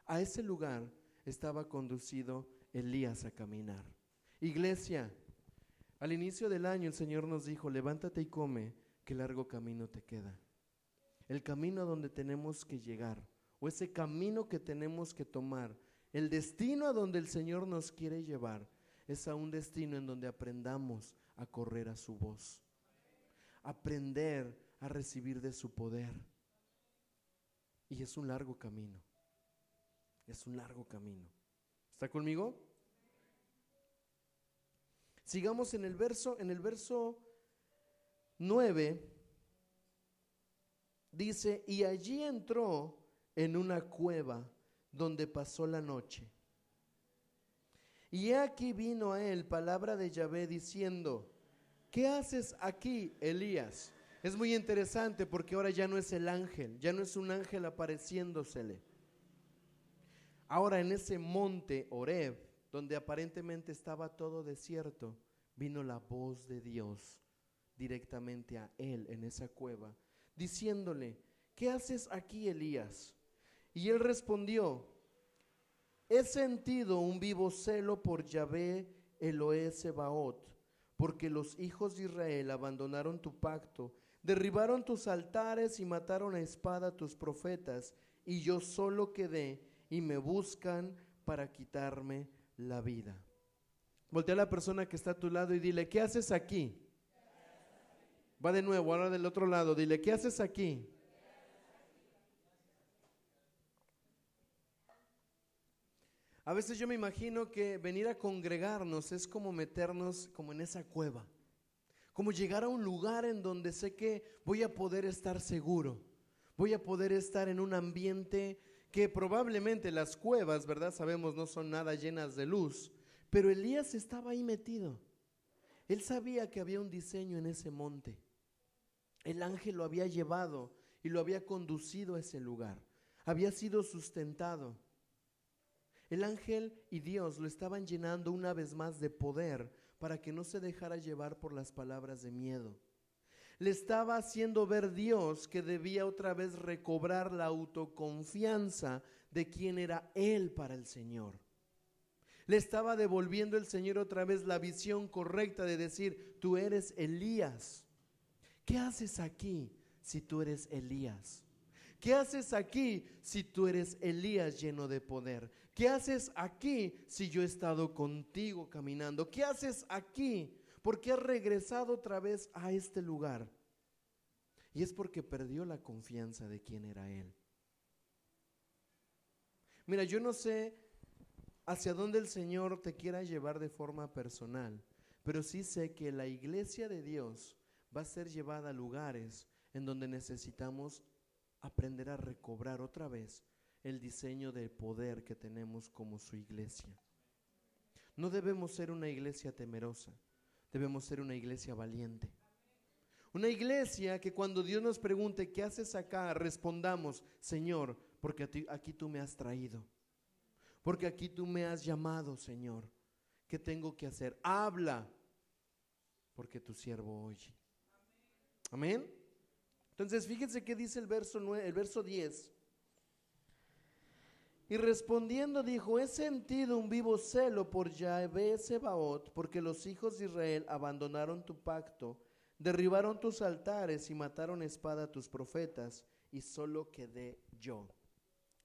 A ese lugar estaba conducido Elías a caminar. Iglesia, al inicio del año el Señor nos dijo, levántate y come, que largo camino te queda. El camino a donde tenemos que llegar, o ese camino que tenemos que tomar, el destino a donde el Señor nos quiere llevar, es a un destino en donde aprendamos a correr a su voz aprender a recibir de su poder. Y es un largo camino. Es un largo camino. ¿Está conmigo? Sigamos en el verso, en el verso 9 dice, "Y allí entró en una cueva donde pasó la noche. Y aquí vino a él palabra de Yahvé diciendo: ¿qué haces aquí, Elías? Es muy interesante porque ahora ya no es el ángel, ya no es un ángel apareciéndosele. Ahora en ese monte Oreb, donde aparentemente estaba todo desierto, vino la voz de Dios directamente a él en esa cueva, diciéndole, ¿qué haces aquí, Elías? Y él respondió, he sentido un vivo celo por Yahvé Eloé Sebaot porque los hijos de Israel abandonaron tu pacto, derribaron tus altares y mataron a espada tus profetas, y yo solo quedé y me buscan para quitarme la vida. Voltea a la persona que está a tu lado y dile, ¿qué haces aquí? Va de nuevo, ahora del otro lado, dile, ¿qué haces aquí? A veces yo me imagino que venir a congregarnos es como meternos como en esa cueva, como llegar a un lugar en donde sé que voy a poder estar seguro, voy a poder estar en un ambiente que probablemente las cuevas, ¿verdad? Sabemos, no son nada llenas de luz, pero Elías estaba ahí metido. Él sabía que había un diseño en ese monte. El ángel lo había llevado y lo había conducido a ese lugar. Había sido sustentado. El ángel y Dios lo estaban llenando una vez más de poder para que no se dejara llevar por las palabras de miedo. Le estaba haciendo ver Dios que debía otra vez recobrar la autoconfianza de quién era Él para el Señor. Le estaba devolviendo el Señor otra vez la visión correcta de decir, tú eres Elías. ¿Qué haces aquí si tú eres Elías? ¿Qué haces aquí si tú eres Elías lleno de poder? ¿Qué haces aquí si yo he estado contigo caminando? ¿Qué haces aquí? ¿Por qué has regresado otra vez a este lugar? Y es porque perdió la confianza de quién era Él. Mira, yo no sé hacia dónde el Señor te quiera llevar de forma personal, pero sí sé que la iglesia de Dios va a ser llevada a lugares en donde necesitamos aprender a recobrar otra vez el diseño de poder que tenemos como su iglesia. No debemos ser una iglesia temerosa, debemos ser una iglesia valiente. Una iglesia que cuando Dios nos pregunte, ¿qué haces acá? Respondamos, Señor, porque aquí tú me has traído. Porque aquí tú me has llamado, Señor. ¿Qué tengo que hacer? Habla, porque tu siervo oye. Amén. Entonces, fíjense qué dice el verso, 9, el verso 10. Y respondiendo dijo, he sentido un vivo celo por Yahvé Sebaot, porque los hijos de Israel abandonaron tu pacto, derribaron tus altares y mataron espada a tus profetas, y solo quedé yo.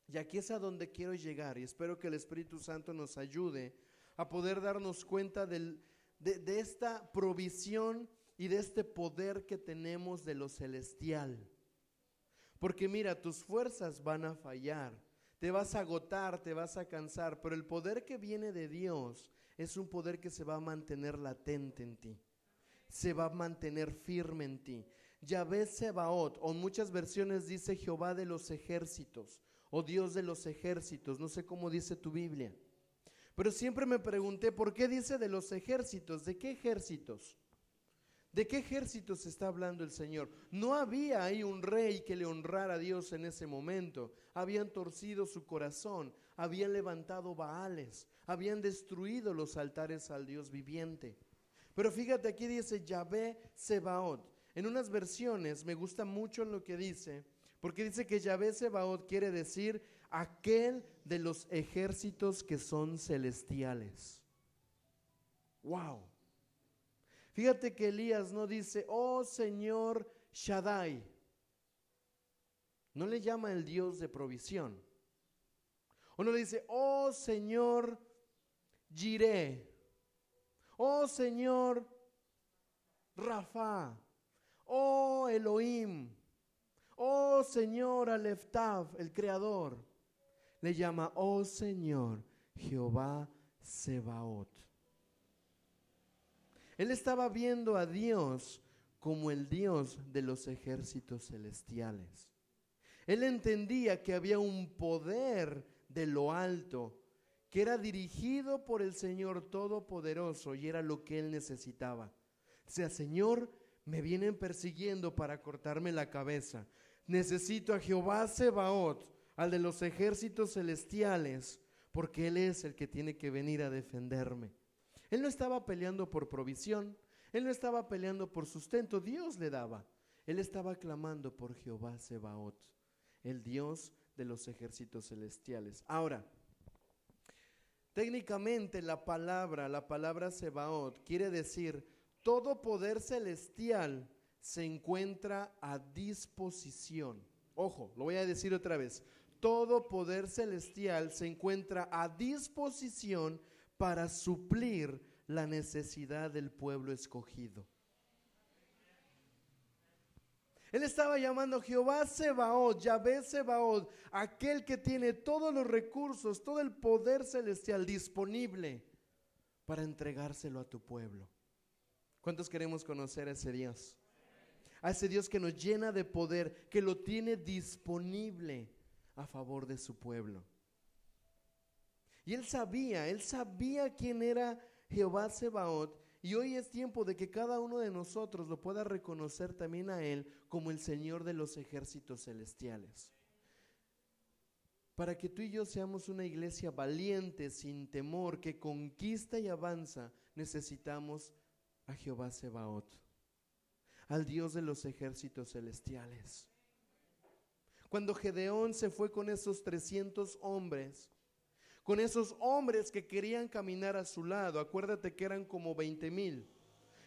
Y aquí es a donde quiero llegar, y espero que el Espíritu Santo nos ayude a poder darnos cuenta de, de esta provisión y de este poder que tenemos de lo celestial. Porque mira, tus fuerzas van a fallar, te vas a agotar, te vas a cansar, pero el poder que viene de Dios es un poder que se va a mantener latente en ti, se va a mantener firme en ti. Yahvé Sebaot, o en muchas versiones dice Jehová de los ejércitos, o Dios de los ejércitos, no sé cómo dice tu Biblia. Pero siempre me pregunté, ¿por qué dice de los ejércitos? ¿De qué ejércitos? ¿De qué ejércitos está hablando el Señor? No había ahí un rey que le honrara a Dios en ese momento. Habían torcido su corazón, habían levantado baales, habían destruido los altares al Dios viviente. Pero fíjate, aquí dice Yahvé Sebaot. En unas versiones me gusta mucho lo que dice, porque dice que Yahvé Sebaot quiere decir aquel de los ejércitos que son celestiales. ¡Wow! Fíjate que Elías no dice, oh Señor Shaddai. No le llama el Dios de provisión. O no le dice, oh Señor Jireh. Oh Señor Rafa. Oh Elohim. Oh Señor Aleftav, el Creador. Le llama, oh Señor Jehová Sebaot. Él estaba viendo a Dios como el Dios de los ejércitos celestiales. Él entendía que había un poder de lo alto que era dirigido por el Señor Todopoderoso y era lo que él necesitaba. O sea, Señor, me vienen persiguiendo para cortarme la cabeza. Necesito a Jehová Sebaot, al de los ejércitos celestiales, porque Él es el que tiene que venir a defenderme. Él no estaba peleando por provisión, él no estaba peleando por sustento, Dios le daba. Él estaba clamando por Jehová Sebaot, el Dios de los ejércitos celestiales. Ahora, técnicamente la palabra, la palabra Sebaot, quiere decir todo poder celestial se encuentra a disposición. Ojo, lo voy a decir otra vez. Todo poder celestial se encuentra a disposición para suplir la necesidad del pueblo escogido. Él estaba llamando Jehová Sebaot, Yahvé Sebaot, aquel que tiene todos los recursos, todo el poder celestial disponible para entregárselo a tu pueblo. ¿Cuántos queremos conocer a ese Dios? A ese Dios que nos llena de poder, que lo tiene disponible a favor de su pueblo. Y él sabía, él sabía quién era Jehová Sebaot. Y hoy es tiempo de que cada uno de nosotros lo pueda reconocer también a Él como el Señor de los ejércitos celestiales. Para que tú y yo seamos una iglesia valiente, sin temor, que conquista y avanza, necesitamos a Jehová Sebaot, al Dios de los ejércitos celestiales. Cuando Gedeón se fue con esos 300 hombres, con esos hombres que querían caminar a su lado. Acuérdate que eran como 20 mil.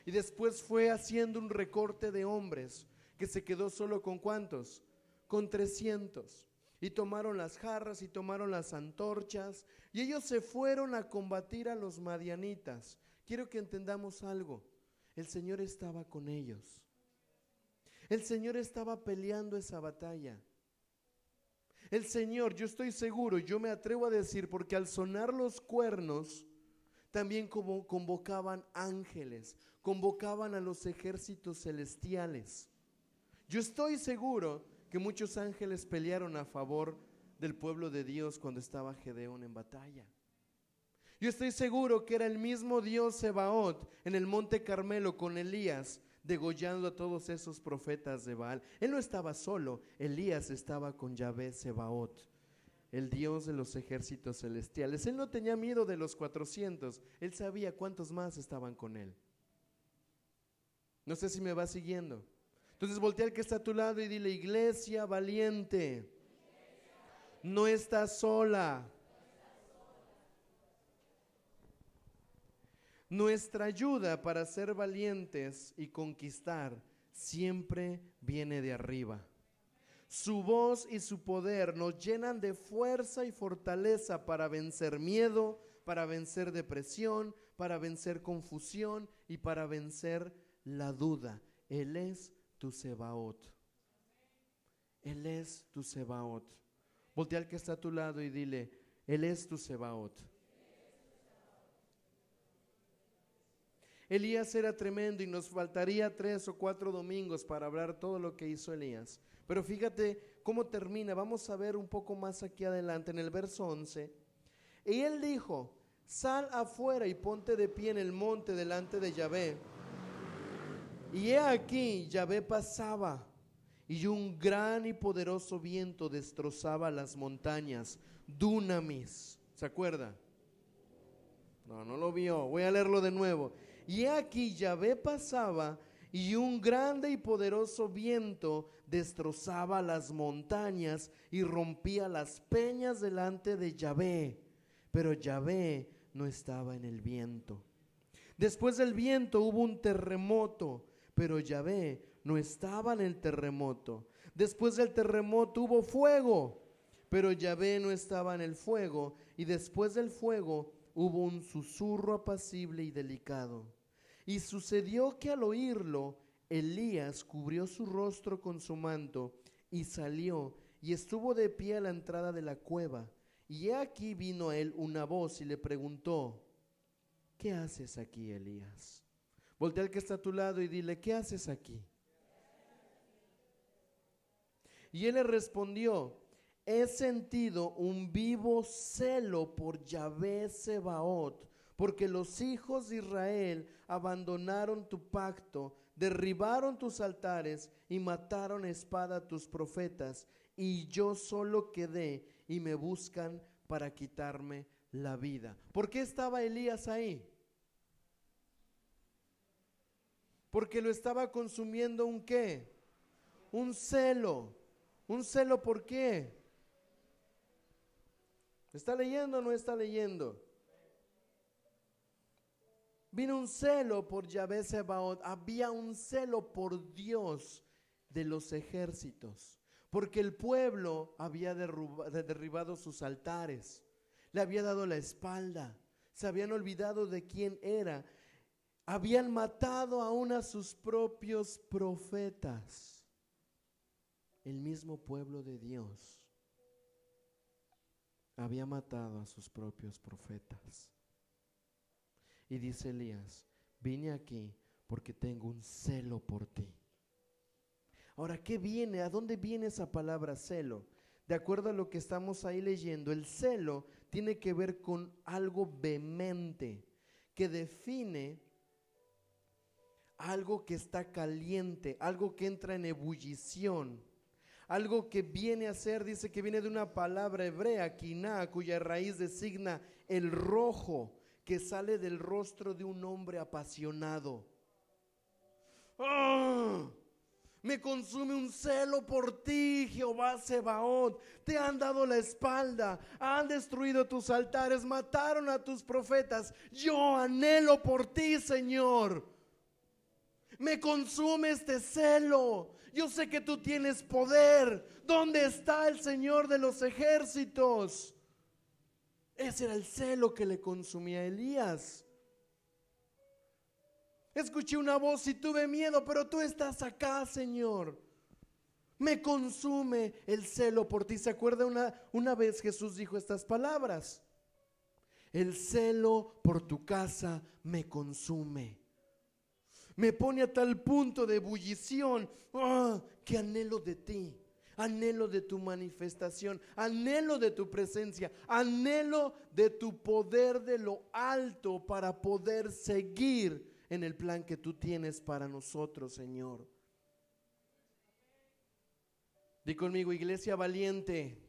Y después fue haciendo un recorte de hombres que se quedó solo con cuántos? Con 300. Y tomaron las jarras y tomaron las antorchas y ellos se fueron a combatir a los madianitas. Quiero que entendamos algo. El Señor estaba con ellos. El Señor estaba peleando esa batalla. El Señor, yo estoy seguro, yo me atrevo a decir, porque al sonar los cuernos, también como convocaban ángeles, convocaban a los ejércitos celestiales. Yo estoy seguro que muchos ángeles pelearon a favor del pueblo de Dios cuando estaba Gedeón en batalla. Yo estoy seguro que era el mismo Dios Sebaot en el monte Carmelo con Elías degollando a todos esos profetas de Baal. Él no estaba solo, Elías estaba con Yahvé Sebaot, el Dios de los ejércitos celestiales. Él no tenía miedo de los 400, él sabía cuántos más estaban con él. No sé si me va siguiendo. Entonces voltea al que está a tu lado y dile, iglesia valiente, no estás sola. Nuestra ayuda para ser valientes y conquistar siempre viene de arriba. Su voz y su poder nos llenan de fuerza y fortaleza para vencer miedo, para vencer depresión, para vencer confusión y para vencer la duda. Él es tu Sebaot. Él es tu Sebaot. Voltea al que está a tu lado y dile, Él es tu Sebaot. Elías era tremendo y nos faltaría tres o cuatro domingos para hablar todo lo que hizo Elías. Pero fíjate cómo termina. Vamos a ver un poco más aquí adelante en el verso 11. Y él dijo, sal afuera y ponte de pie en el monte delante de Yahvé. Y he aquí, Yahvé pasaba y un gran y poderoso viento destrozaba las montañas. Dunamis, ¿se acuerda? No, no lo vio. Voy a leerlo de nuevo. Y aquí Yahvé pasaba y un grande y poderoso viento destrozaba las montañas y rompía las peñas delante de Yahvé. Pero Yahvé no estaba en el viento. Después del viento hubo un terremoto, pero Yahvé no estaba en el terremoto. Después del terremoto hubo fuego, pero Yahvé no estaba en el fuego. Y después del fuego hubo un susurro apacible y delicado. Y sucedió que al oírlo, Elías cubrió su rostro con su manto y salió y estuvo de pie a la entrada de la cueva. Y aquí vino a él una voz y le preguntó, ¿qué haces aquí, Elías? Voltea al que está a tu lado y dile, ¿qué haces aquí? Y él le respondió, he sentido un vivo celo por Yahvé Sebaot, porque los hijos de Israel abandonaron tu pacto, derribaron tus altares y mataron a espada a tus profetas, y yo solo quedé y me buscan para quitarme la vida. ¿Por qué estaba Elías ahí? Porque lo estaba consumiendo un qué? Un celo. ¿Un celo por qué? ¿Está leyendo o no está leyendo? Vino un celo por Yahvé Sebaot. Había un celo por Dios de los ejércitos. Porque el pueblo había derribado sus altares. Le había dado la espalda. Se habían olvidado de quién era. Habían matado aún a sus propios profetas. El mismo pueblo de Dios había matado a sus propios profetas. Y dice Elías, vine aquí porque tengo un celo por ti. Ahora, ¿qué viene? ¿A dónde viene esa palabra celo? De acuerdo a lo que estamos ahí leyendo, el celo tiene que ver con algo vehemente, que define algo que está caliente, algo que entra en ebullición, algo que viene a ser, dice que viene de una palabra hebrea, quina, cuya raíz designa el rojo, que sale del rostro de un hombre apasionado. ¡Ah! Me consume un celo por ti, Jehová Sebaot. Te han dado la espalda, han destruido tus altares, mataron a tus profetas. Yo anhelo por ti, Señor. Me consume este celo. Yo sé que tú tienes poder. ¿Dónde está el Señor de los ejércitos? Ese era el celo que le consumía a Elías. Escuché una voz y tuve miedo, pero tú estás acá, Señor. Me consume el celo por ti. ¿Se acuerda una, una vez Jesús dijo estas palabras? El celo por tu casa me consume. Me pone a tal punto de ebullición ¡ah! que anhelo de ti anhelo de tu manifestación, anhelo de tu presencia, anhelo de tu poder de lo alto para poder seguir en el plan que tú tienes para nosotros, Señor. Di conmigo, iglesia valiente.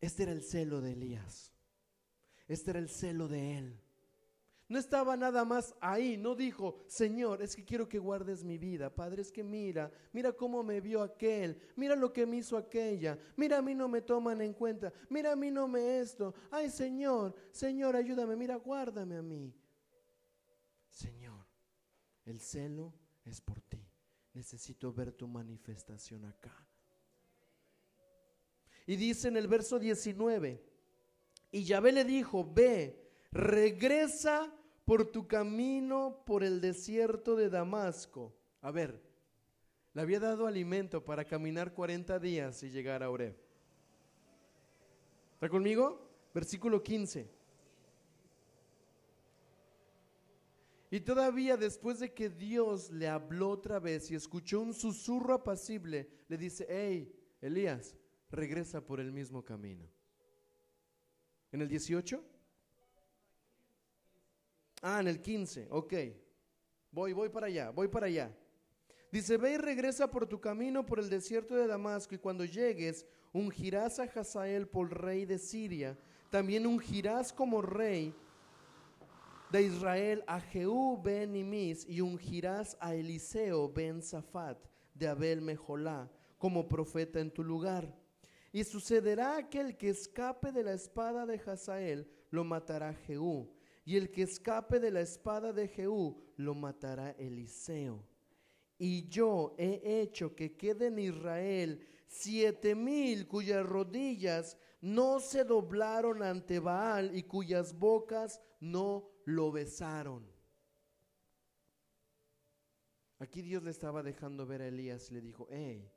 Este era el celo de Elías. Este era el celo de él. No estaba nada más ahí, no dijo, Señor, es que quiero que guardes mi vida. Padre, es que mira, mira cómo me vio aquel, mira lo que me hizo aquella, mira a mí no me toman en cuenta, mira a mí no me esto. Ay, Señor, Señor, ayúdame, mira, guárdame a mí. Señor, el celo es por ti. Necesito ver tu manifestación acá. Y dice en el verso 19, y Yahvé le dijo, ve, regresa por tu camino por el desierto de Damasco. A ver, Le había dado alimento para caminar 40 días y llegar a Oreb. ¿Está conmigo? Versículo 15. Y todavía después de que Dios le habló otra vez y escuchó un susurro apacible, le dice, hey, Elías, regresa por el mismo camino. ¿En el 18? Ah, en el 15, ok. Voy, voy para allá, voy para allá. Dice, ve y regresa por tu camino por el desierto de Damasco y cuando llegues, ungirás a Hazael por rey de Siria. También ungirás como rey de Israel a Jehú ben Nimis y ungirás a Eliseo ben Safat de Abel Mejolá como profeta en tu lugar. Y sucederá aquel que escape de la espada de Hazael, lo matará Jehú. Y el que escape de la espada de Jehú, lo matará Eliseo y yo he hecho que quede en Israel siete mil cuyas rodillas no se doblaron ante Baal y cuyas bocas no lo besaron. Aquí Dios le estaba dejando ver a Elías y le dijo, hey,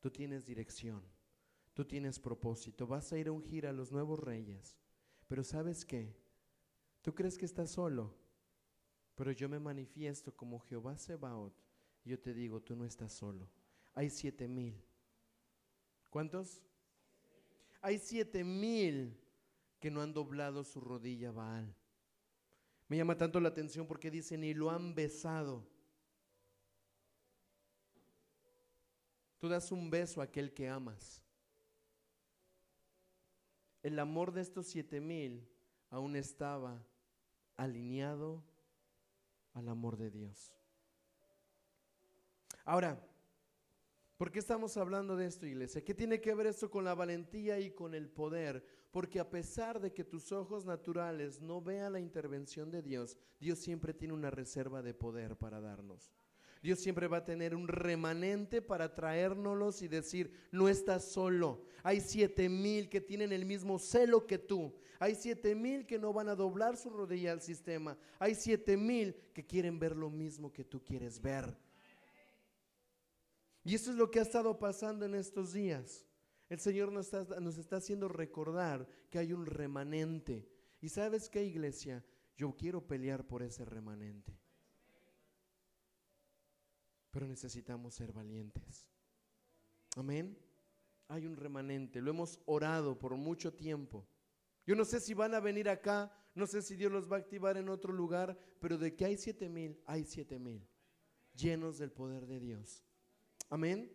tú tienes dirección, tú tienes propósito, vas a ir a ungir a los nuevos reyes, pero ¿sabes qué? Tú crees que estás solo, pero yo me manifiesto como Jehová Sebaot yo te digo, tú no estás solo. Hay siete mil. ¿Cuántos? Hay siete mil que no han doblado su rodilla Baal. Me llama tanto la atención porque dicen, y lo han besado. Tú das un beso a aquel que amas. El amor de estos siete mil aún estaba alineado al amor de Dios. Ahora, ¿por qué estamos hablando de esto, iglesia? ¿Qué tiene que ver esto con la valentía y con el poder? Porque a pesar de que tus ojos naturales no vean la intervención de Dios, Dios siempre tiene una reserva de poder para darnos. Dios siempre va a tener un remanente para traérnoslos y decir, no estás solo. Hay siete mil que tienen el mismo celo que tú. Hay siete mil que no van a doblar su rodilla al sistema. Hay siete mil que quieren ver lo mismo que tú quieres ver. Y eso es lo que ha estado pasando en estos días. El Señor nos está, nos está haciendo recordar que hay un remanente. ¿Y sabes qué, iglesia? Yo quiero pelear por ese remanente. Pero necesitamos ser valientes. Amén. Hay un remanente. Lo hemos orado por mucho tiempo. Yo no sé si van a venir acá, no sé si Dios los va a activar en otro lugar, pero de que hay siete mil, hay siete mil, llenos del poder de Dios. Amén.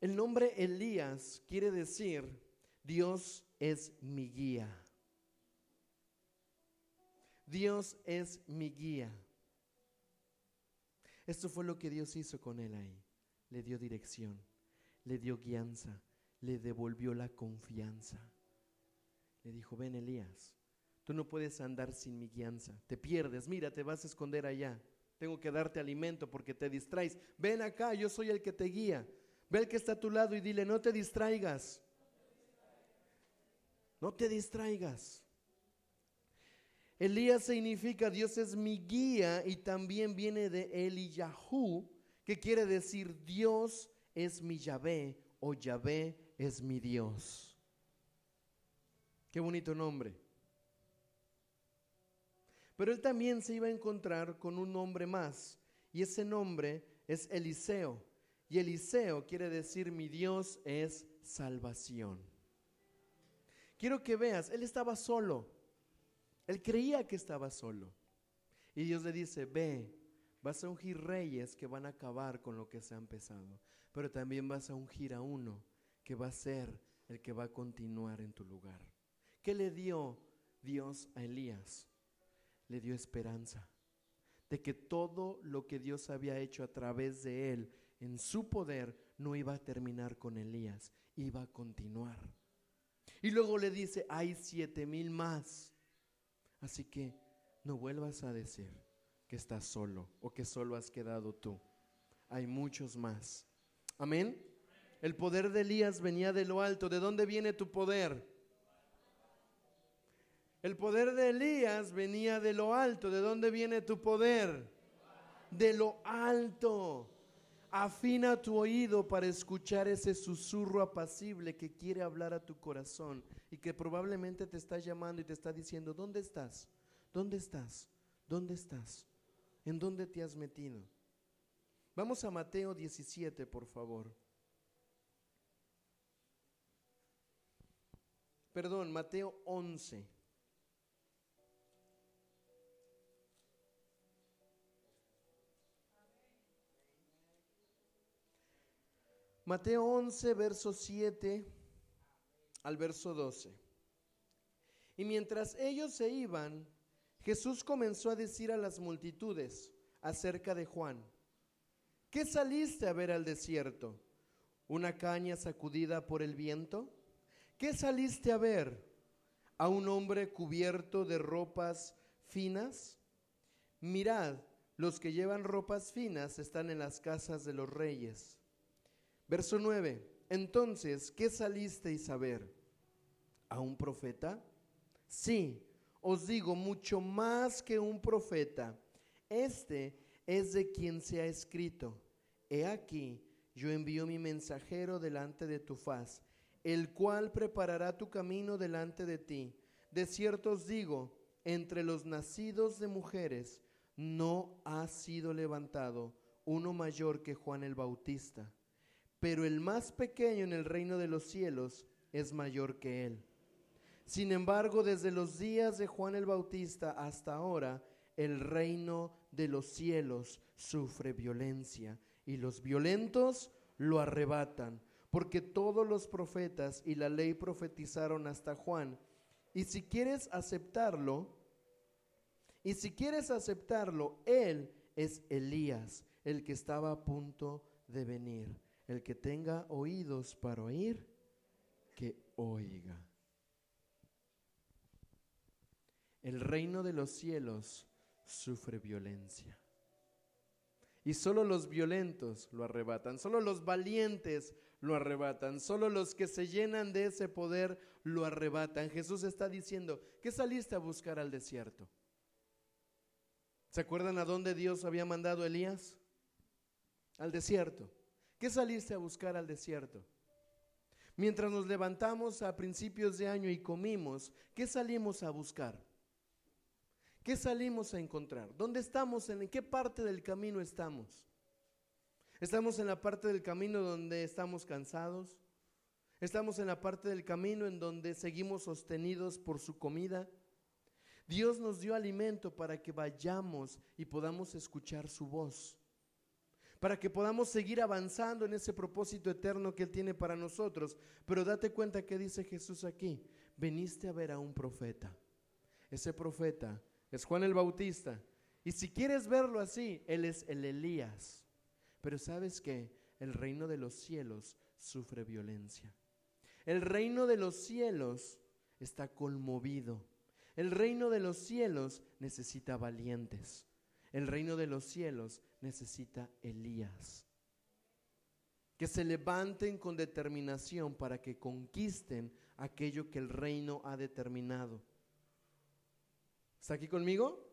El nombre Elías quiere decir Dios es mi guía. Dios es mi guía. Esto fue lo que Dios hizo con él ahí. Le dio dirección, le dio guianza, le devolvió la confianza. Le dijo, ven Elías, Tú no puedes andar sin mi guianza. Te pierdes, mira, te vas a esconder allá. Tengo que darte alimento porque te distraes. Ven acá, yo soy el que te guía. Ve el que está a tu lado y dile, no te distraigas. No te distraigas. Elías significa Dios es mi guía y también viene de Eliyahu, que quiere decir Dios es mi Yahvé o Yahvé es mi Dios. Qué bonito nombre. Pero él también se iba a encontrar con un nombre más, y ese nombre es Eliseo. Y Eliseo quiere decir mi Dios es salvación. Quiero que veas, él estaba solo. Él creía que estaba solo. Y Dios le dice, ve, vas a ungir reyes que van a acabar con lo que se ha empezado. Pero también vas a ungir a uno que va a ser el que va a continuar en tu lugar. ¿Qué le dio Dios a Elías? le dio esperanza de que todo lo que Dios había hecho a través de él en su poder no iba a terminar con Elías, iba a continuar. Y luego le dice, hay siete mil más. Así que no vuelvas a decir que estás solo o que solo has quedado tú. Hay muchos más. Amén. El poder de Elías venía de lo alto. ¿De dónde viene tu poder? El poder de Elías venía de lo alto. ¿De dónde viene tu poder? De lo alto. Afina tu oído para escuchar ese susurro apacible que quiere hablar a tu corazón y que probablemente te está llamando y te está diciendo, ¿dónde estás? ¿Dónde estás? ¿Dónde estás? ¿En dónde te has metido? Vamos a Mateo 17, por favor. Perdón, Mateo 11. Mateo 11, verso 7 al verso 12. Y mientras ellos se iban, Jesús comenzó a decir a las multitudes acerca de Juan, ¿qué saliste a ver al desierto? ¿Una caña sacudida por el viento? ¿Qué saliste a ver? ¿A un hombre cubierto de ropas finas? Mirad, los que llevan ropas finas están en las casas de los reyes. Verso 9. Entonces, ¿qué salisteis a ver? ¿A un profeta? Sí, os digo, mucho más que un profeta. Este es de quien se ha escrito. He aquí, yo envío mi mensajero delante de tu faz, el cual preparará tu camino delante de ti. De cierto os digo, entre los nacidos de mujeres no ha sido levantado uno mayor que Juan el Bautista pero el más pequeño en el reino de los cielos es mayor que él. Sin embargo, desde los días de Juan el Bautista hasta ahora, el reino de los cielos sufre violencia y los violentos lo arrebatan, porque todos los profetas y la ley profetizaron hasta Juan. Y si quieres aceptarlo, y si quieres aceptarlo, él es Elías, el que estaba a punto de venir. El que tenga oídos para oír, que oiga. El reino de los cielos sufre violencia. Y solo los violentos lo arrebatan, solo los valientes lo arrebatan, solo los que se llenan de ese poder lo arrebatan. Jesús está diciendo, ¿qué saliste a buscar al desierto? ¿Se acuerdan a dónde Dios había mandado a Elías? Al desierto. ¿Qué saliste a buscar al desierto? Mientras nos levantamos a principios de año y comimos, ¿qué salimos a buscar? ¿Qué salimos a encontrar? ¿Dónde estamos? ¿En qué parte del camino estamos? ¿Estamos en la parte del camino donde estamos cansados? ¿Estamos en la parte del camino en donde seguimos sostenidos por su comida? Dios nos dio alimento para que vayamos y podamos escuchar su voz para que podamos seguir avanzando en ese propósito eterno que Él tiene para nosotros. Pero date cuenta que dice Jesús aquí, veniste a ver a un profeta. Ese profeta es Juan el Bautista. Y si quieres verlo así, Él es el Elías. Pero sabes que el reino de los cielos sufre violencia. El reino de los cielos está conmovido. El reino de los cielos necesita valientes. El reino de los cielos necesita Elías. Que se levanten con determinación para que conquisten aquello que el reino ha determinado. ¿Está aquí conmigo?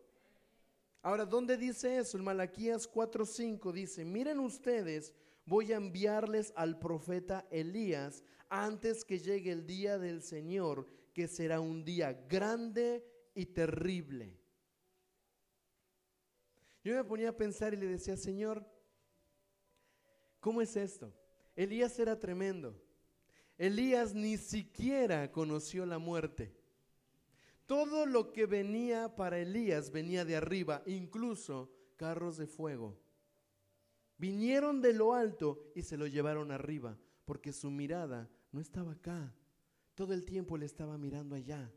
Ahora, ¿dónde dice eso? En Malaquías 4:5 dice, miren ustedes, voy a enviarles al profeta Elías antes que llegue el día del Señor, que será un día grande y terrible. Yo me ponía a pensar y le decía, Señor, ¿cómo es esto? Elías era tremendo. Elías ni siquiera conoció la muerte. Todo lo que venía para Elías venía de arriba, incluso carros de fuego. Vinieron de lo alto y se lo llevaron arriba, porque su mirada no estaba acá. Todo el tiempo le estaba mirando allá.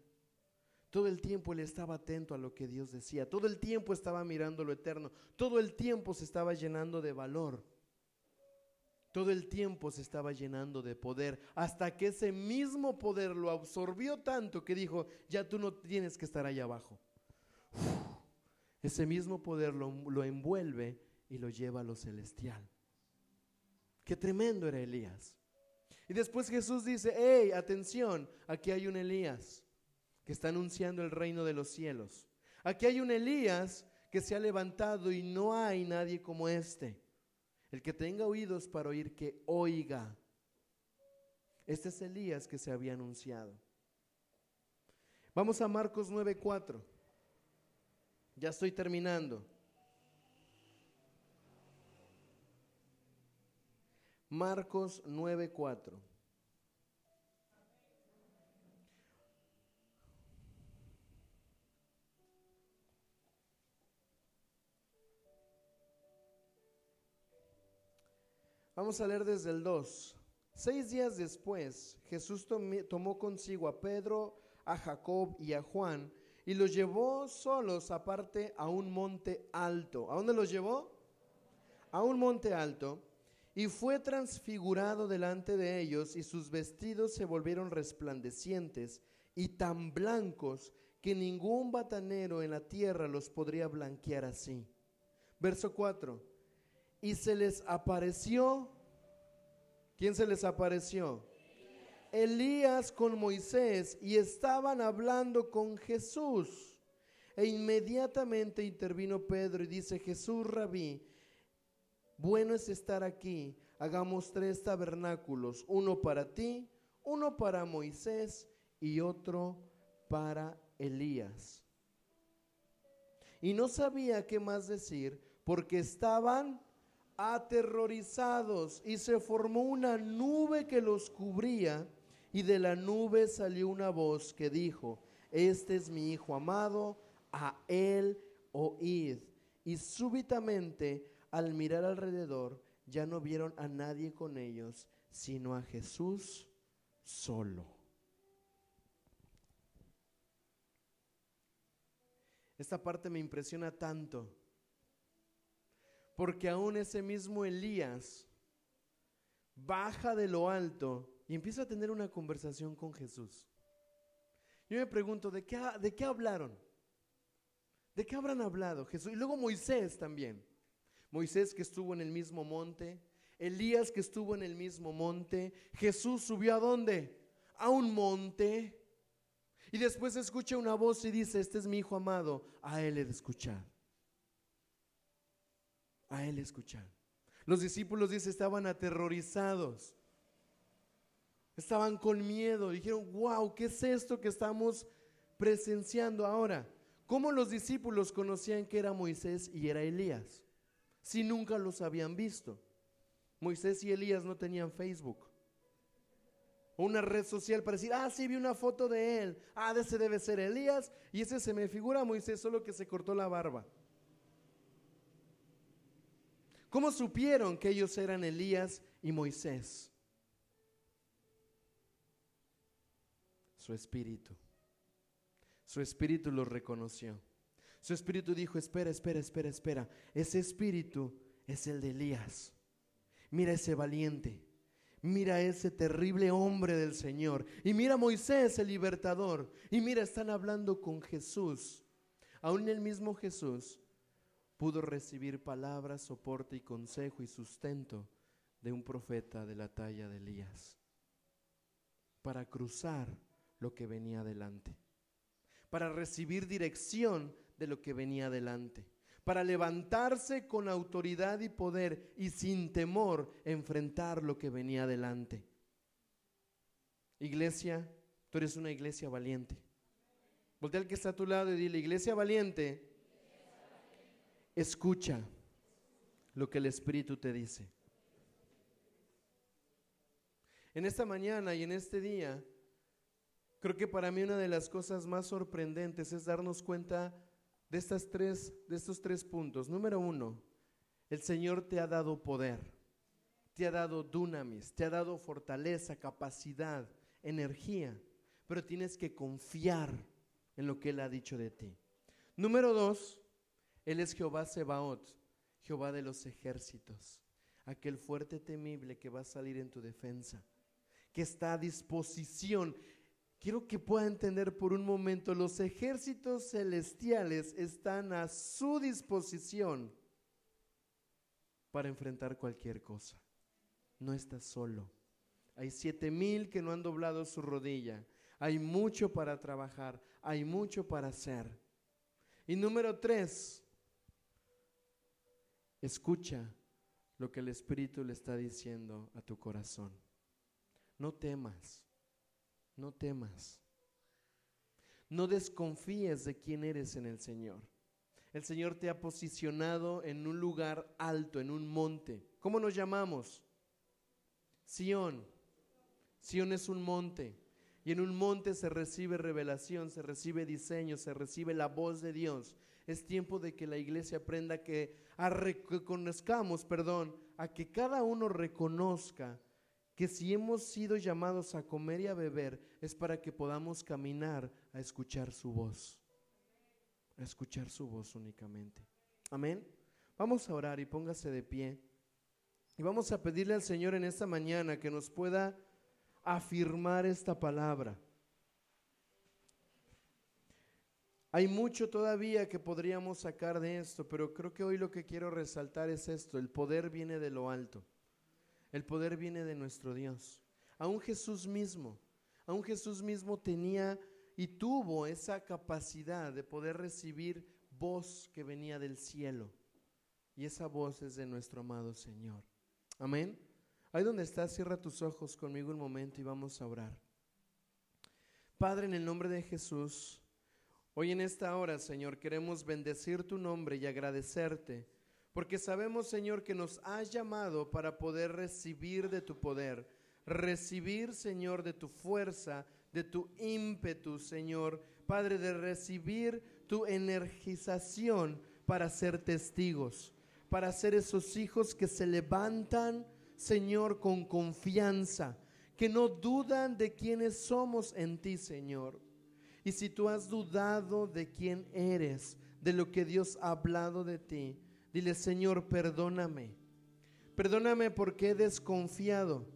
Todo el tiempo él estaba atento a lo que Dios decía. Todo el tiempo estaba mirando lo eterno. Todo el tiempo se estaba llenando de valor. Todo el tiempo se estaba llenando de poder. Hasta que ese mismo poder lo absorbió tanto que dijo, ya tú no tienes que estar allá abajo. ese mismo poder lo, lo envuelve y lo lleva a lo celestial. Qué tremendo era Elías. Y después Jesús dice, hey, atención, aquí hay un Elías que está anunciando el reino de los cielos. Aquí hay un Elías que se ha levantado y no hay nadie como este. El que tenga oídos para oír, que oiga. Este es Elías que se había anunciado. Vamos a Marcos 9:4. Ya estoy terminando. Marcos 9:4. Vamos a leer desde el 2. Seis días después, Jesús tomó consigo a Pedro, a Jacob y a Juan y los llevó solos aparte a un monte alto. ¿A dónde los llevó? A un monte alto. Y fue transfigurado delante de ellos y sus vestidos se volvieron resplandecientes y tan blancos que ningún batanero en la tierra los podría blanquear así. Verso 4. Y se les apareció. ¿Quién se les apareció? Elías con Moisés y estaban hablando con Jesús. E inmediatamente intervino Pedro y dice, Jesús rabí, bueno es estar aquí, hagamos tres tabernáculos, uno para ti, uno para Moisés y otro para Elías. Y no sabía qué más decir porque estaban aterrorizados y se formó una nube que los cubría y de la nube salió una voz que dijo, este es mi Hijo amado, a él oíd. Y súbitamente, al mirar alrededor, ya no vieron a nadie con ellos, sino a Jesús solo. Esta parte me impresiona tanto, porque aún ese mismo Elías baja de lo alto y empieza a tener una conversación con Jesús. Yo me pregunto, ¿de qué, ¿de qué hablaron? ¿De qué habrán hablado Jesús? Y luego Moisés también. Moisés que estuvo en el mismo monte, Elías que estuvo en el mismo monte, Jesús subió a dónde? A un monte. Y después escucha una voz y dice, este es mi hijo amado, a él he de escuchar. A él escuchar. Los discípulos, dice, estaban aterrorizados. Estaban con miedo, dijeron, wow, ¿qué es esto que estamos presenciando ahora? ¿Cómo los discípulos conocían que era Moisés y era Elías? Si nunca los habían visto. Moisés y Elías no tenían Facebook. O una red social para decir, ah, sí, vi una foto de él. Ah, ese debe ser Elías. Y ese se me figura a Moisés, solo que se cortó la barba. ¿Cómo supieron que ellos eran Elías y Moisés? su espíritu. Su espíritu lo reconoció. Su espíritu dijo, espera, espera, espera, espera. Ese espíritu es el de Elías. Mira ese valiente. Mira ese terrible hombre del Señor. Y mira a Moisés, el libertador. Y mira, están hablando con Jesús. Aún el mismo Jesús pudo recibir palabras, soporte y consejo y sustento de un profeta de la talla de Elías para cruzar lo que venía adelante, para recibir dirección de lo que venía adelante, para levantarse con autoridad y poder y sin temor enfrentar lo que venía adelante. Iglesia, tú eres una iglesia valiente. Voltea al que está a tu lado y dile, iglesia valiente, escucha lo que el Espíritu te dice. En esta mañana y en este día, Creo que para mí una de las cosas más sorprendentes es darnos cuenta de, estas tres, de estos tres puntos. Número uno, el Señor te ha dado poder, te ha dado dunamis, te ha dado fortaleza, capacidad, energía, pero tienes que confiar en lo que Él ha dicho de ti. Número dos, Él es Jehová Sebaot, Jehová de los ejércitos, aquel fuerte temible que va a salir en tu defensa, que está a disposición quiero que pueda entender por un momento, los ejércitos celestiales están a su disposición para enfrentar cualquier cosa. No estás solo. Hay siete mil que no han doblado su rodilla. Hay mucho para trabajar. hay mucho para hacer. Y número tres, escucha lo que el Espíritu le está diciendo a tu corazón. No temas, no temas. No desconfíes de quién eres en el Señor. El Señor te ha posicionado en un lugar alto, en un monte. ¿Cómo nos llamamos? Sión. Sión es un monte. Y en un monte se recibe revelación, se recibe diseño, se recibe la voz de Dios. Es tiempo de que la iglesia aprenda que a reconozcamos, perdón, a que cada uno reconozca que si hemos sido llamados a comer y a beber es para que podamos caminar a escuchar su voz. A escuchar su voz únicamente. Amén. Vamos a orar y póngase de pie. Y vamos a pedirle al Señor en esta mañana que nos pueda afirmar esta palabra. Hay mucho todavía que podríamos sacar de esto, pero creo que hoy lo que quiero resaltar es esto, el poder viene de lo alto, el poder viene de nuestro Dios. Aún Jesús mismo, aún Jesús mismo tenía y tuvo esa capacidad de poder recibir voz que venía del cielo. Y esa voz es de nuestro amado Señor. Amén. Ahí donde estás, cierra tus ojos conmigo un momento y vamos a orar. Padre, en el nombre de Jesús, hoy en esta hora, Señor, queremos bendecir tu nombre y agradecerte, porque sabemos, Señor, que nos has llamado para poder recibir de tu poder, recibir, Señor, de tu fuerza, de tu ímpetu, Señor, Padre, de recibir tu energización para ser testigos, para ser esos hijos que se levantan, Señor, con confianza, que no dudan de quiénes somos en ti, Señor. Y si tú has dudado de quién eres, de lo que Dios ha hablado de ti, dile, Señor, perdóname. Perdóname porque he desconfiado.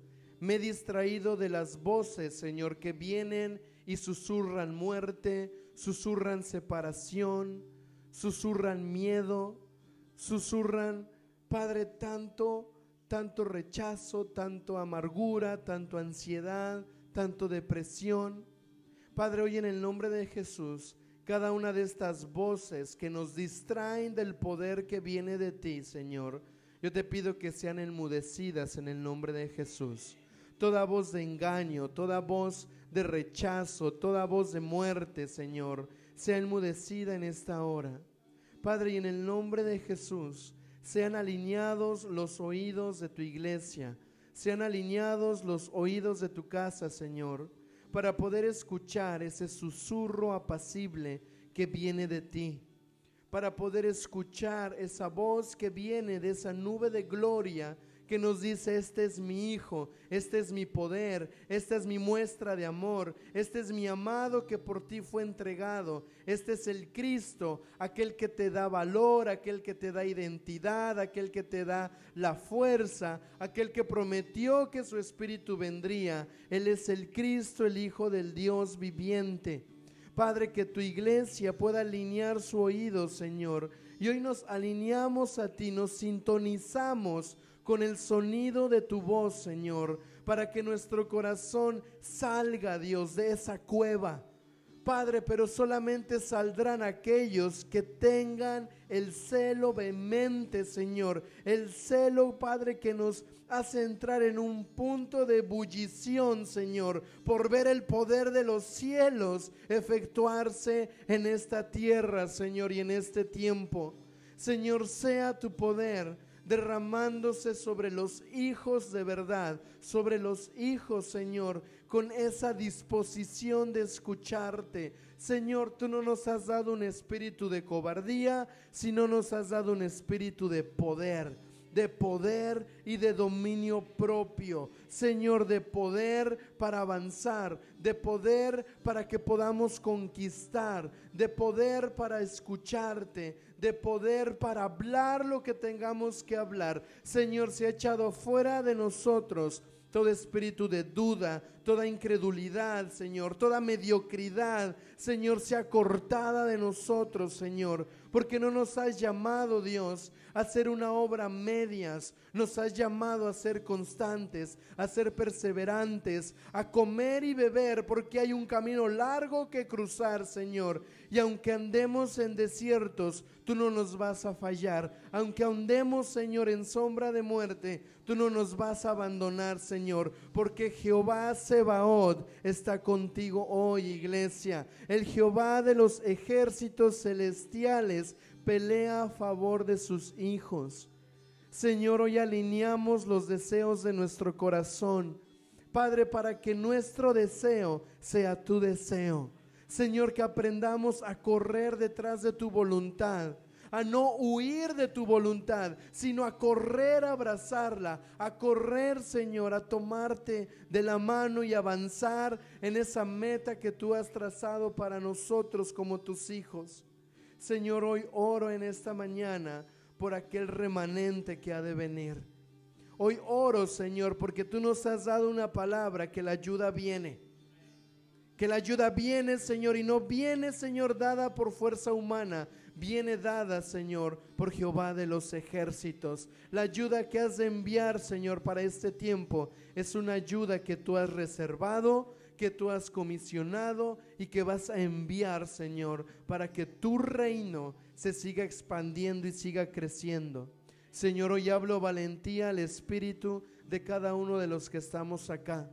Me he distraído de las voces, Señor, que vienen y susurran muerte, susurran separación, susurran miedo, susurran, Padre, tanto tanto rechazo, tanto amargura, tanto ansiedad, tanto depresión. Padre, hoy en el nombre de Jesús, cada una de estas voces que nos distraen del poder que viene de ti, Señor, yo te pido que sean enmudecidas en el nombre de Jesús. Toda voz de engaño, toda voz de rechazo, toda voz de muerte, Señor, sea enmudecida en esta hora. Padre, y en el nombre de Jesús, sean alineados los oídos de tu iglesia, sean alineados los oídos de tu casa, Señor, para poder escuchar ese susurro apacible que viene de ti, para poder escuchar esa voz que viene de esa nube de gloria que nos dice, este es mi Hijo, este es mi poder, esta es mi muestra de amor, este es mi amado que por ti fue entregado, este es el Cristo, aquel que te da valor, aquel que te da identidad, aquel que te da la fuerza, aquel que prometió que su Espíritu vendría. Él es el Cristo, el Hijo del Dios viviente. Padre, que tu iglesia pueda alinear su oído, Señor. Y hoy nos alineamos a ti, nos sintonizamos con el sonido de tu voz, Señor, para que nuestro corazón salga, Dios, de esa cueva. Padre, pero solamente saldrán aquellos que tengan el celo vehemente, Señor. El celo, Padre, que nos hace entrar en un punto de ebullición, Señor, por ver el poder de los cielos efectuarse en esta tierra, Señor, y en este tiempo. Señor, sea tu poder derramándose sobre los hijos de verdad, sobre los hijos, Señor, con esa disposición de escucharte. Señor, tú no nos has dado un espíritu de cobardía, sino nos has dado un espíritu de poder de poder y de dominio propio. Señor, de poder para avanzar, de poder para que podamos conquistar, de poder para escucharte, de poder para hablar lo que tengamos que hablar. Señor, se ha echado fuera de nosotros todo espíritu de duda, toda incredulidad, Señor, toda mediocridad, Señor, sea cortada de nosotros, Señor porque no nos has llamado, Dios, a hacer una obra medias, nos has llamado a ser constantes, a ser perseverantes, a comer y beber, porque hay un camino largo que cruzar, Señor. Y aunque andemos en desiertos, tú no nos vas a fallar. Aunque andemos, Señor, en sombra de muerte, tú no nos vas a abandonar, Señor, porque Jehová Sebaot está contigo hoy, iglesia. El Jehová de los ejércitos celestiales pelea a favor de sus hijos. Señor, hoy alineamos los deseos de nuestro corazón. Padre, para que nuestro deseo sea tu deseo. Señor, que aprendamos a correr detrás de tu voluntad a no huir de tu voluntad, sino a correr a abrazarla, a correr, Señor, a tomarte de la mano y avanzar en esa meta que tú has trazado para nosotros como tus hijos. Señor, hoy oro en esta mañana por aquel remanente que ha de venir. Hoy oro, Señor, porque tú nos has dado una palabra que la ayuda viene. Que la ayuda viene, Señor, y no viene, Señor, dada por fuerza humana, viene dada, Señor, por Jehová de los ejércitos. La ayuda que has de enviar, Señor, para este tiempo es una ayuda que tú has reservado, que tú has comisionado y que vas a enviar, Señor, para que tu reino se siga expandiendo y siga creciendo. Señor, hoy hablo valentía al espíritu de cada uno de los que estamos acá.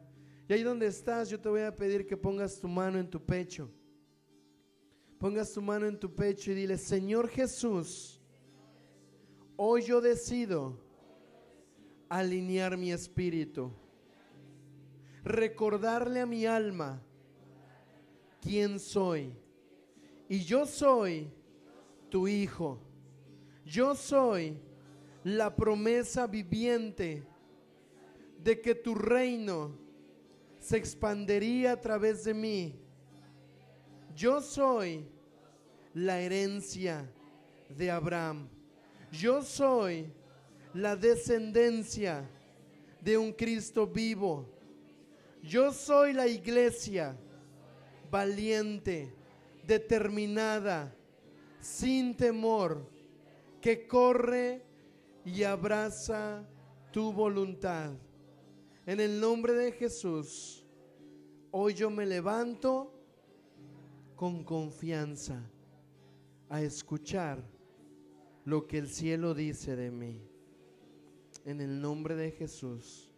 Y ahí donde estás, yo te voy a pedir que pongas tu mano en tu pecho pongas tu mano en tu pecho y dile, Señor Jesús, hoy yo decido alinear mi espíritu, recordarle a mi alma quién soy. Y yo soy tu hijo. Yo soy la promesa viviente de que tu reino se expandería a través de mí yo soy la herencia de Abraham. Yo soy la descendencia de un Cristo vivo. Yo soy la iglesia valiente, determinada, sin temor, que corre y abraza tu voluntad. En el nombre de Jesús, hoy yo me levanto con confianza a escuchar lo que el cielo dice de mí. En el nombre de Jesús.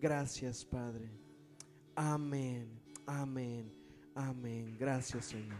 Gracias, Padre. Amén, amén, amén. Gracias, Señor.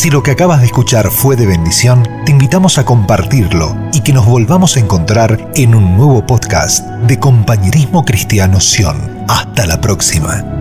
Si lo que acabas de escuchar fue de bendición, te invitamos a compartirlo y que nos volvamos a encontrar en un nuevo podcast de Compañerismo Cristiano Sion. Hasta la próxima.